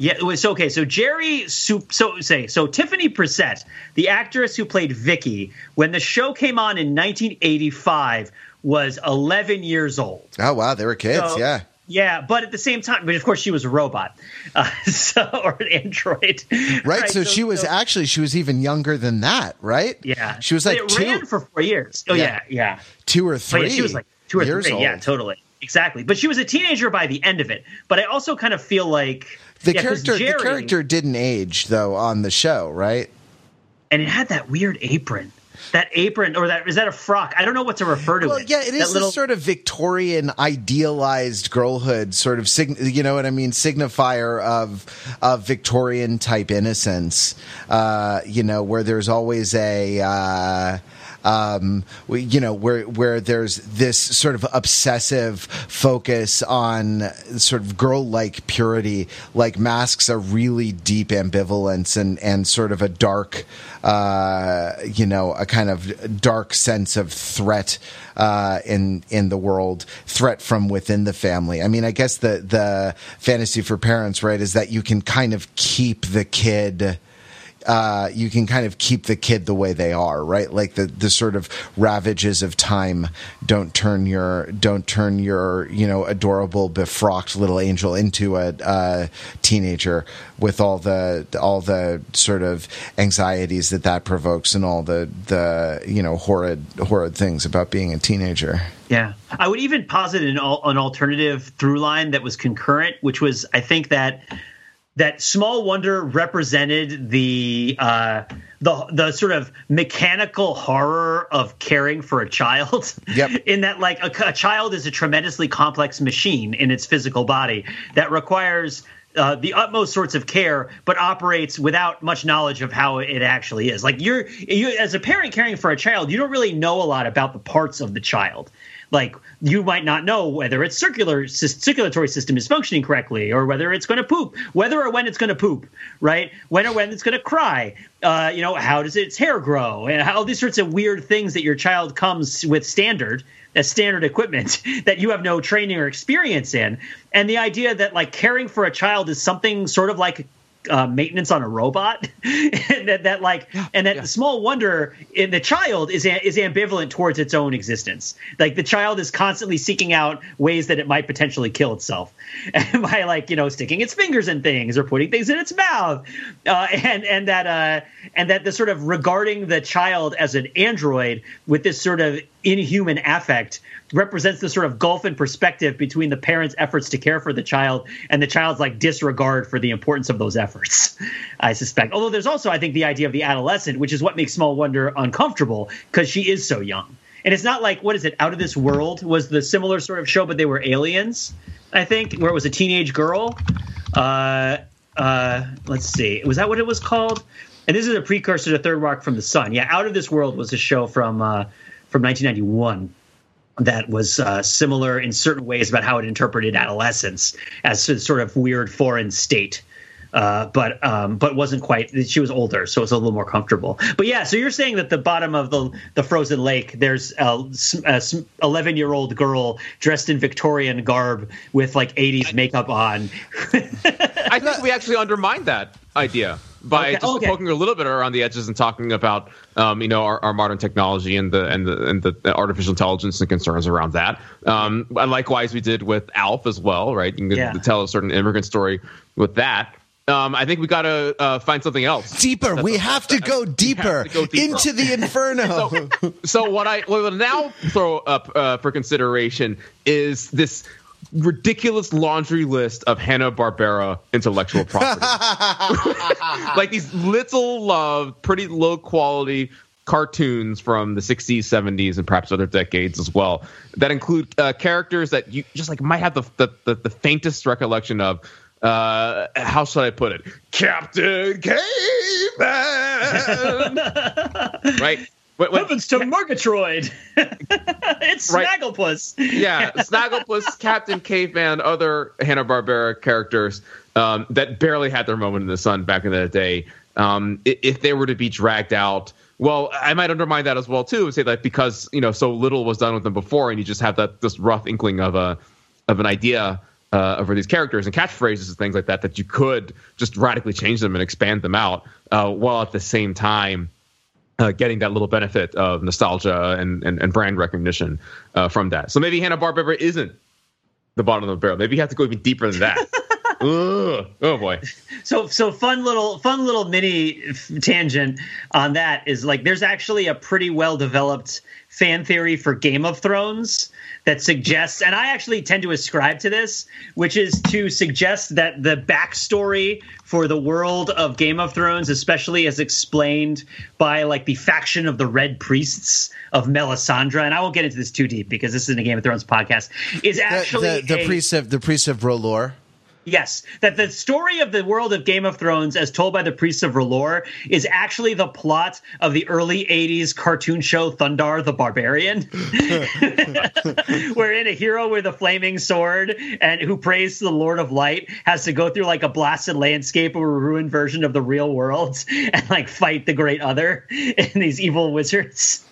Yeah, it was okay. So Jerry, so, so say, so Tiffany Brissette, the actress who played Vicky, when the show came on in 1985, was 11 years old. Oh wow, they were kids. So- yeah, Yeah, but at the same time, but of course she was a robot, uh, so or an android. right. so, she was so- actually she was even younger than that, right? yeah, she was like it two, ran for four years. Oh Yeah. yeah, yeah. two or three. yeah, she was like two or years three. old. Yeah, totally, exactly. But she was a teenager by the end of it. But I also kind of feel like The yeah, character, Jerry, the character didn't age though on the show, right? and it had that weird apron. That apron, or that is that a frock? I don't know what to refer to Well, it. yeah, it is little, sort of Victorian idealized girlhood, sort of, sign, you know what I mean, signifier of of Victorian type innocence. Uh, you know, where there's always a. Uh, um, you know, where where there's this sort of obsessive focus on sort of girl-like purity, like masks a really deep ambivalence and and sort of a dark, uh, you know, a kind of dark sense of threat uh, in in the world, threat from within the family. I mean, I guess the the fantasy for parents, right, is that you can kind of keep the kid uh, you can kind of keep the kid the way they are, right? Like the, the sort of ravages of time don't turn your don't turn your you know adorable befrocked little angel into a, uh teenager with all the all the sort of anxieties that that provokes and all the the you know horrid horrid things about being a teenager. Yeah, I would even posit an, an alternative through line that was concurrent, which was I think that that Small Wonder represented the uh, the the sort of mechanical horror of caring for a child. Yep. in that, like a, a child is a tremendously complex machine in its physical body that requires. Uh, the utmost sorts of care, but operates without much knowledge of how it actually is. Like you're, you as a parent caring for a child, you don't really know a lot about the parts of the child like you might not know whether its circular circulatory system is functioning correctly or whether it's going to poop whether or when it's going to poop right? When or when it's going to cry. Uh, you know how does its hair grow? And how these sorts of weird things that your child comes with standard as standard equipment that you have no training or experience in. And the idea that like caring for a child is something sort of like uh, maintenance on a robot, and that, that like, and that yeah. small wonder in the child is is ambivalent towards its own existence. Like the child is constantly seeking out ways that it might potentially kill itself by like you know sticking its fingers in things or putting things in its mouth, uh, and and that uh, and that the sort of regarding the child as an android with this sort of inhuman affect represents the sort of gulf in perspective between the parents' efforts to care for the child and the child's like disregard for the importance of those efforts. I suspect. Although there's also, I think, the idea of the adolescent, which is what makes Small Wonder uncomfortable because she is so young. And it's not like what is it? Out of this world was the similar sort of show, but they were aliens. I think where it was a teenage girl. Uh, uh, let's see, was that what it was called? And this is a precursor to Third Rock from the Sun. Yeah, Out of This World was a show from uh, from 1991 that was uh, similar in certain ways about how it interpreted adolescence as a sort of weird foreign state. Uh, but um, but wasn't quite. She was older, so it was a little more comfortable. But yeah, so you're saying that the bottom of the the frozen lake, there's a 11 year old girl dressed in Victorian garb with like 80s makeup on. I think we actually undermined that idea by Okay, just okay. poking a little bit around the edges and talking about um, you know our, our modern technology and the and the and the artificial intelligence and concerns around that. Um, and likewise, we did with Alf as well, right? You can Yeah. tell a certain immigrant story with that. Um, I think we got to uh, find something else. Deeper. We have to go deeper, go deeper. into the inferno. so what I what I will now throw up uh, for consideration is this ridiculous laundry list of Hanna Barbera intellectual property, like these little loved, pretty low quality cartoons from the 60s 70s and perhaps other decades as well that include uh, characters that you just like might have the the, the, the faintest recollection of. Uh how should i put it? Captain caveman right When- when- Heavens to Murgatroyd! it's Right. Snagglepuss. yeah, Snagglepuss, Captain Caveman, other Hanna Barbera characters um, that barely had their moment in the sun back in the day. Um, if they were to be dragged out, well, I might undermine that as well too, and say that because you know so little was done with them before, and you just have that this rough inkling of a of an idea uh, for these characters and catchphrases and things like that, that you could just radically change them and expand them out, uh, while at the same time uh, getting that little benefit of nostalgia and, and, and brand recognition uh, from that. So maybe Hanna Barbera isn't the bottom of the barrel. Maybe you have to go even deeper than that. Ugh. Oh boy. So so fun little fun little mini f- tangent on that is like there's actually a pretty well developed fan theory for Game of Thrones that suggests and I actually tend to ascribe to this which is to suggest that the backstory for the world of Game of Thrones especially as explained by like the faction of the Red Priests of Melisandre and I won't get into this too deep because this isn't a Game of Thrones podcast is actually the, the a- priest of the priest of R'hllor. Yes, that the story of the world of Game of Thrones, as told by the priests of R'hllor, is actually the plot of the early '80s cartoon show Thundarr the Barbarian, wherein a hero with a flaming sword and who prays to the Lord of Light has to go through like a blasted landscape or a ruined version of the real world and like fight the Great Other and these evil wizards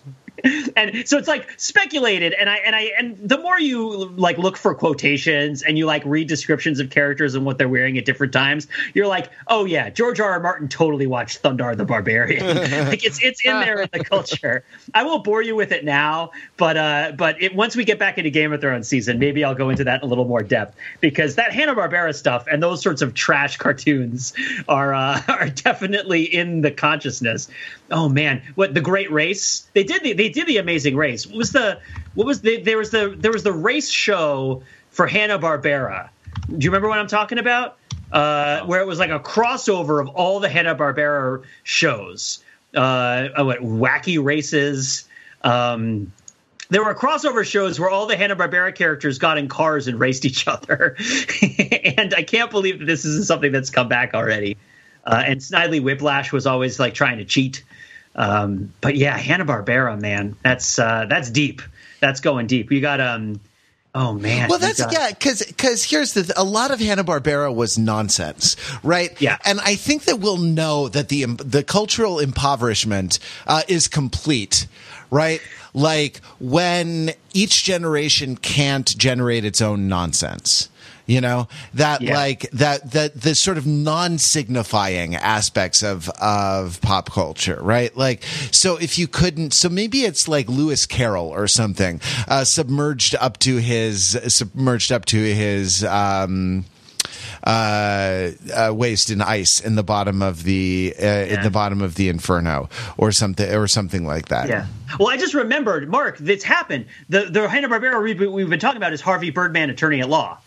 and so it's like speculated. And i and i and the more you like look for quotations and you like read descriptions of characters and what they're wearing at different times you're like oh yeah george r r martin totally watched thundarr the barbarian. Like it's it's in there in the culture. I won't bore you with it now but uh but it, once we get back into game of thrones season maybe i'll go into that in a little more depth because that hanna-barbera stuff and those sorts of trash cartoons are uh are definitely in the consciousness. Oh man. What the great race? They did the they did the amazing race. What was the what was the there was the there was the race show for hanna-barbera. Do you remember what i'm talking about? Uh where it was like a crossover of all the hanna-barbera shows. Uh oh, what wacky races. Um there were crossover shows where all the Hanna Barbera characters got in cars and raced each other, and I can't believe that this isn't something that's come back already. Uh, and Snidely Whiplash was always like trying to cheat, um, but yeah, Hanna Barbera, man, that's uh, that's deep. That's going deep. You got um, oh man. Well, that's got- yeah, because because here's the th- a lot of Hanna Barbera was nonsense, right? Yeah. and I think that we'll know that the the cultural impoverishment uh, is complete, right? Like when each generation can't generate its own nonsense. You know that Yeah. like that that the sort of non-signifying aspects of of pop culture right like so if you couldn't so maybe it's like lewis carroll or something uh submerged up to his submerged up to his um uh, uh, waist in ice in the bottom of the uh, in the bottom of the inferno or something or something like that. Yeah. Well, I just remembered, Mark, this happened. The the Hanna Barbera reboot we've been talking about is Harvey Birdman, Attorney at Law.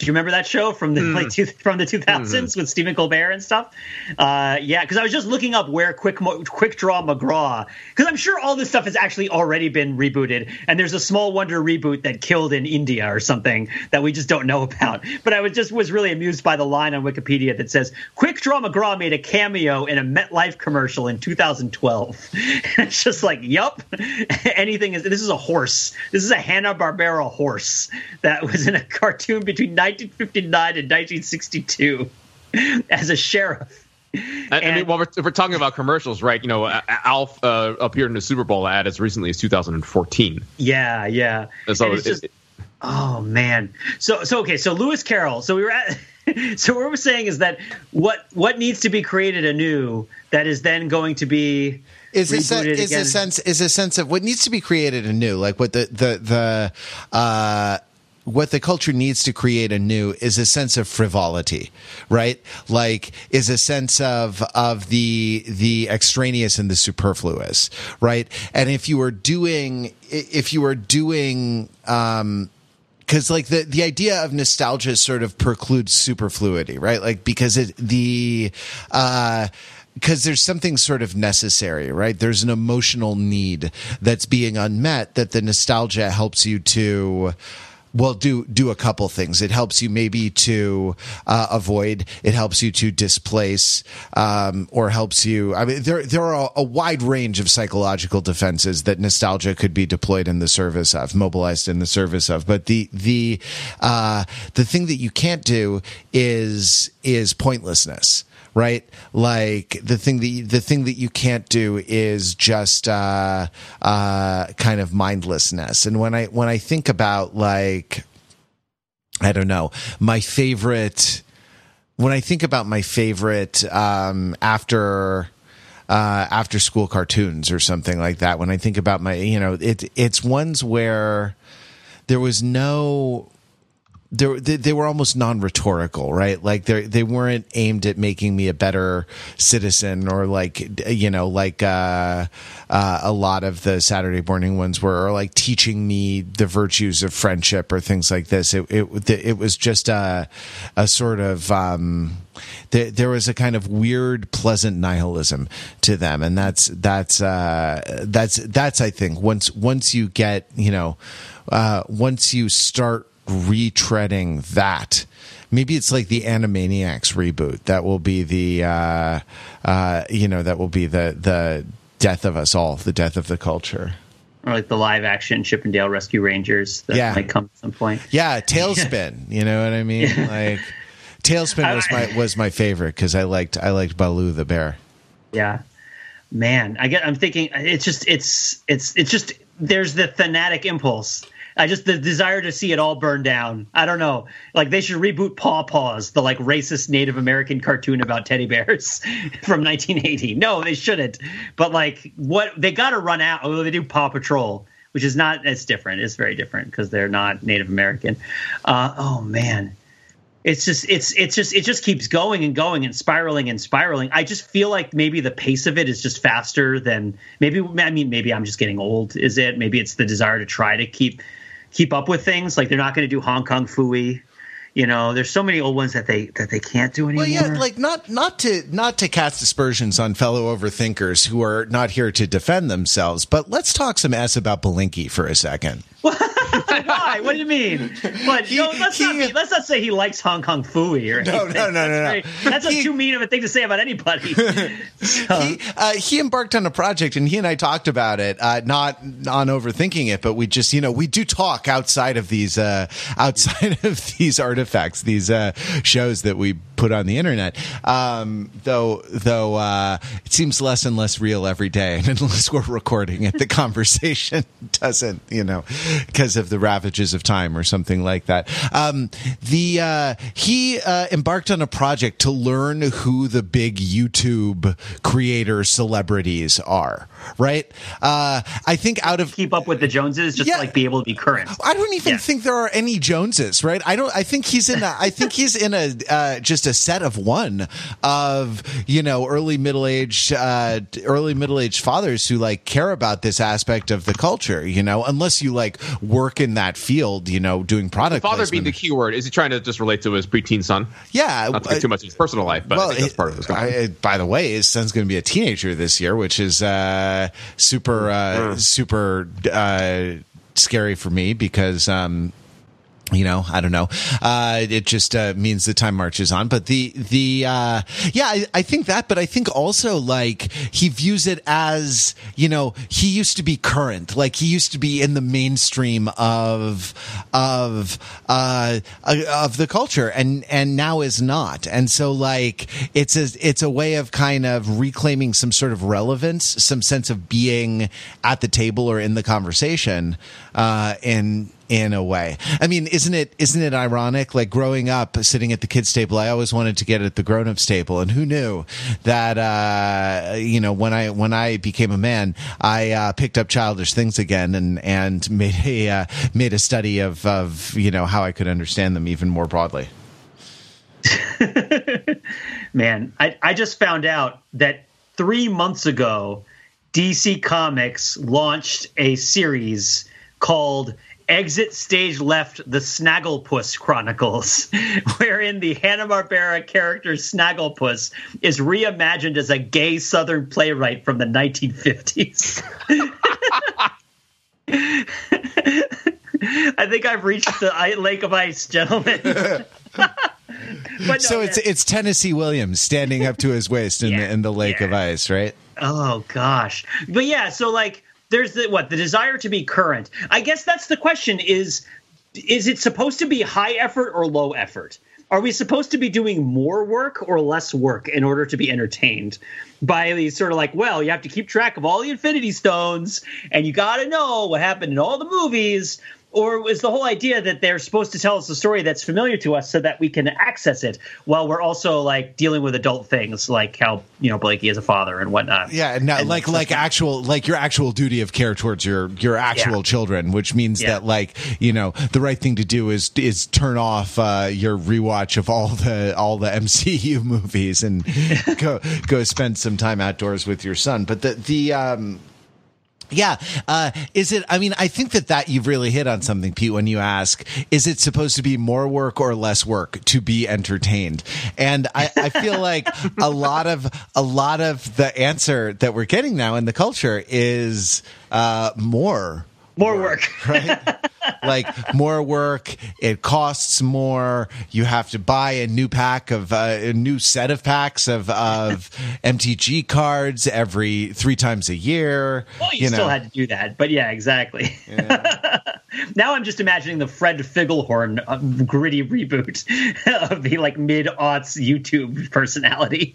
Do you remember that show from the like two, from the 2000s with Stephen Colbert and stuff? Uh, yeah, because I was just looking up where Quick Quick Draw McGraw, because I'm sure all this stuff has actually already been rebooted, and there's a Small Wonder reboot that killed in India or something that we just don't know about. But I was just was really amused by the line on Wikipedia that says Quick Draw McGraw made a cameo in a MetLife commercial in 2012. it's just like, yup, anything is. This is a horse. This is a Hanna Barbera horse that was in a cartoon between 1959 and 1962 as a sheriff. I, I mean, well, we're, if we're talking about commercials, right? You know, A- A- Alf uh, appeared in a Super Bowl ad as recently as 2014. Yeah, yeah. So And it's it- just, it- oh man. So so okay. So Lewis Carroll. So we were at. So what we're saying is that what what needs to be created anew that is then going to be is a, sen- is again. a sense is a sense of what needs to be created anew like what the the the uh what the culture needs to create anew is a sense of frivolity right like is a sense of of the the extraneous and the superfluous right and if you are doing if you are doing um because like the the idea of nostalgia sort of precludes superfluity, right? Like because it the uh because there's something sort of necessary, right? There's an emotional need that's being unmet that the nostalgia helps you to well do do a couple things. It helps you maybe to uh, avoid it helps you to displace um, or helps you i mean there there are a, wide range of psychological defenses that nostalgia could be deployed in the service of mobilized in the service of. But the the uh, the thing that you can't do is is pointlessness right? Like the thing that the thing that you can't do is just uh uh kind of mindlessness. And when i when i think about like i don't know my favorite when i think about my favorite um after uh after school cartoons or something like that when i think about my you know it it's ones where there was no they, they, were almost non-rhetorical right? Like they they weren't aimed at making me a better citizen or like you know like uh, uh, a lot of the saturday morning ones were or like teaching me the virtues of friendship or things like this. It it, it was just a, a sort of um, there, there was a kind of weird pleasant nihilism to them. And that's that's uh, that's that's i think once once you get you know uh, once you start retreading that maybe it's like the animaniacs reboot that will be the uh uh you know that will be the the death of us all the death of the culture or like the live action Chip 'n Dale Rescue Rangers that Yeah. might come at some point. yeah TaleSpin you know what i mean like TaleSpin was my was my favorite because i liked i liked baloo the bear Yeah. Man, I get I'm thinking it's just it's it's it's just there's the fanatic impulse. I just the desire to see it all burn down. I don't know. Like they should reboot Paw Paws, the like racist Native American cartoon about teddy bears from 1980. No, they shouldn't. But like what they got to run out. Although they do Paw Patrol, which is not it's different. It's very different because they're not Native American. Uh, oh man, it's just it's it's just it just keeps going and going and spiraling and spiraling i just feel like maybe the pace of it is just faster than maybe i mean maybe i'm just getting old is it maybe it's the desire to try to keep keep up with things. Like they're not going to do hong kong phooey. You know there's so many old ones that they that they can't do anymore Well, yeah, like not not to not to cast aspersions on fellow overthinkers who are not here to defend themselves, but let's talk some s about Belinkie for a second. Why what do you mean what He- no, let's, not be, let's not say he likes hong kong phooey or No, anything. no, no, no, no. that's, very- that's He- too mean of a thing to say about anybody So- he uh, he embarked on a project, and he and I talked about it, uh, not on overthinking it, but we just you know we do talk outside of these uh, outside of these artifacts, these uh, shows that we put on the internet. Um, though though uh, it seems less and less real every day, and unless we're recording it, the conversation doesn't you know because of the ravages of time or something like that. Um, the uh, he uh, embarked on a project to learn who the big YouTube creator celebrities are. Right? Uh, I think out of keep up with the Joneses, just Yeah. to, like be able to be current. I don't even Yeah. think there are any Joneses, right? I don't. I think he's in. A, I think he's in a uh, just a set of one of you know early middle aged uh, early middle aged fathers who like care about this aspect of the culture. You know, unless you like work in that field, you know, doing product. Father being the key word. Is he trying to just relate to his preteen son? yeah. Not to get too much of his personal life, but I think that's part of this. I- by the way, his son's going to be a teenager this year, which is uh, super, uh, super uh, scary for me because. Um, you know, I don't know. Uh, it just uh, means the time marches on. But the the uh, yeah, I, I think that. But I think also like he views it as you know he used to be current, like he used to be in the mainstream of of uh, uh, of the culture, and and now is not. And so like it's a it's a way of kind of reclaiming some sort of relevance, some sense of being at the table or in the conversation, uh, in a way. I mean, isn't it isn't it ironic? Like growing up, sitting at the kids' table, I always wanted to get at the grown-ups table, and who knew that? Uh, you know, when I when I became a man, I uh, picked up childish things again, and and made a uh, made a study of of you know how I could understand them even more broadly. Man, I, I just found out that three months ago, DC Comics launched a series called Exit Stage Left The Snagglepuss Chronicles, wherein the Hanna-Barbera character Snagglepuss is reimagined as a gay Southern playwright from the 1950s. I think I've reached the Lake of Ice, gentlemen. but no, so it's it's Tennessee Williams standing up to his waist in Yeah, the in the lake yeah. of ice, right? Oh gosh. But yeah, so like there's the what, the desire to be current. I guess that's the question is is it supposed to be high effort or low effort? Are we supposed to be doing more work or less work in order to be entertained? By these sort of like, well, you have to keep track of all the Infinity Stones and you got to know what happened in all the movies. Or is the whole idea that they're supposed to tell us a story that's familiar to us so that we can access it while we're also like dealing with adult things like how, you know, Blakey is a father and whatnot? Yeah, no, And like like actual like your actual duty of care towards your your actual Yeah. children, which means Yeah. that like you know the right thing to do is is turn off uh, your rewatch of all the all the MCU movies and go go spend some time outdoors with your son. But the the um yeah. Uh, is it, I mean, I think that that you've really hit on something, Pete, when you ask, is it supposed to be more work or less work to be entertained? And I, I feel like a lot of, a lot of the answer that we're getting now in the culture is, uh, more More work. right? like more work, it costs more. You have to buy a new pack of uh, a new set of packs of of MTG cards every three times a year. Well, you, know. still had to do that, but yeah, exactly. now I'm just imagining the Fred Figglehorn uh, gritty reboot of the like mid aughts YouTube personality.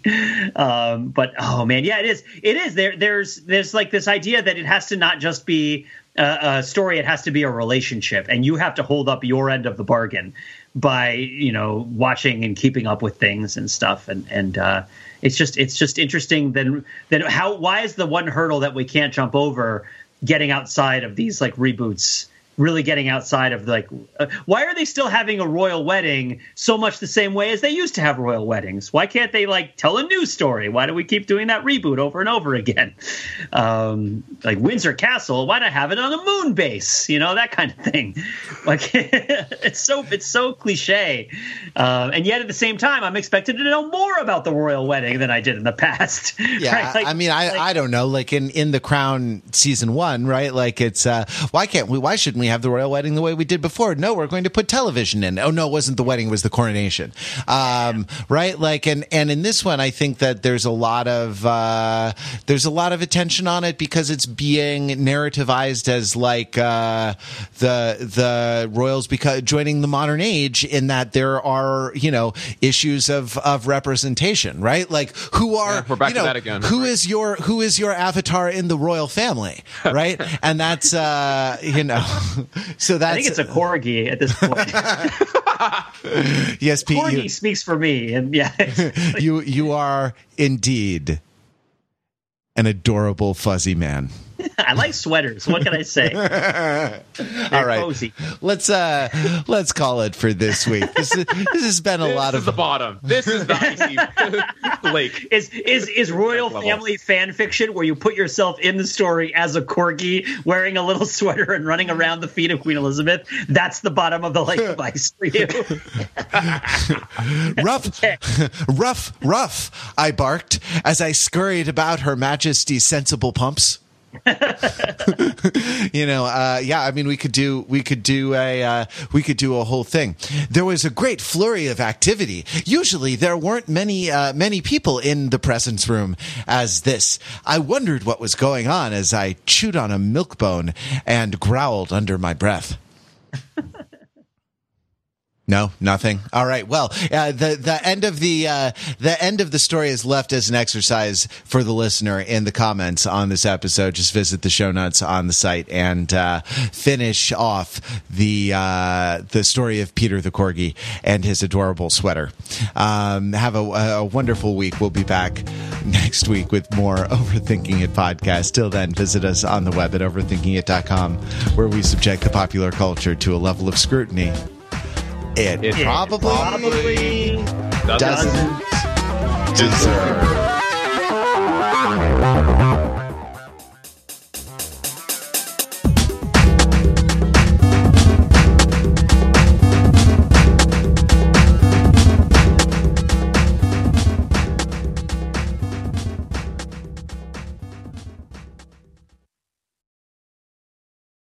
Um, but oh man, yeah, it is. It is. There, there's there's like this idea that it has to not just be a, a story; it has to be a relationship, and you have to hold up your end of the bargain by you know watching and keeping up with things and stuff. And and uh it's just it's just interesting then then how why is the one hurdle that we can't jump over getting outside of these like reboots really getting outside of like uh, why are they still having a royal wedding so much the same way as they used to have royal weddings why can't they like tell a new story why do we keep doing that reboot over and over again um like windsor castle why not have it on a moon base you know that kind of thing like it's so it's so cliche uh, and yet at the same time i'm expected to know more about the royal wedding than i did in the past Yeah, right? Like- I mean, I like- I don't know. Like in in the Crown season one, right? Like it's uh, why can't we? Why shouldn't we have the royal wedding the way we did before? No, we're going to put television in. Oh no, it wasn't the wedding; it was the coronation. Um, right? Like and and in this one, I think that there's a lot of uh, there's a lot of attention on it because it's being narrativized as like uh, the the royals because joining the modern age in that there are you know issues of of representation, right? Like who are Yeah, we're back you to that again. Who is your who is your avatar in the royal family, right? and that's uh, you know, so that's I think it's a corgi at this point. yes, Pete. corgi You, speaks for me, and yeah, you you are indeed an adorable fuzzy man. I like sweaters. What can I say? All right, cozy. let's uh let's call it for this week. This, is, this has been a This lot is of the bottom. This is the icy lake. Is is is royal family fan fiction where you put yourself in the story as a corgi wearing a little sweater and running around the feet of Queen Elizabeth? That's the bottom of the lake of ice for you. rough, rough, rough. I barked as I scurried about Her Majesty's sensible pumps. you know, uh, yeah. I mean, we could do we could do a uh, we could do a whole thing. There was a great flurry of activity. Usually, there weren't many uh, many people in the presence room as this. I wondered what was going on as I chewed on a milk bone and growled under my breath. No, nothing. All right. Well, uh, the the end of the uh, the end of the story is left as an exercise for the listener in the comments on this episode. Just visit the show notes on the site and uh, finish off the uh, the story of Peter the corgi and his adorable sweater. Um, have a, a wonderful week. We'll be back next week with more Overthinking It podcast. Till then, visit us on the web at overthinkingit.com, where we subject the popular culture to a level of scrutiny it, It probably, Probably Doesn't doesn't deserve.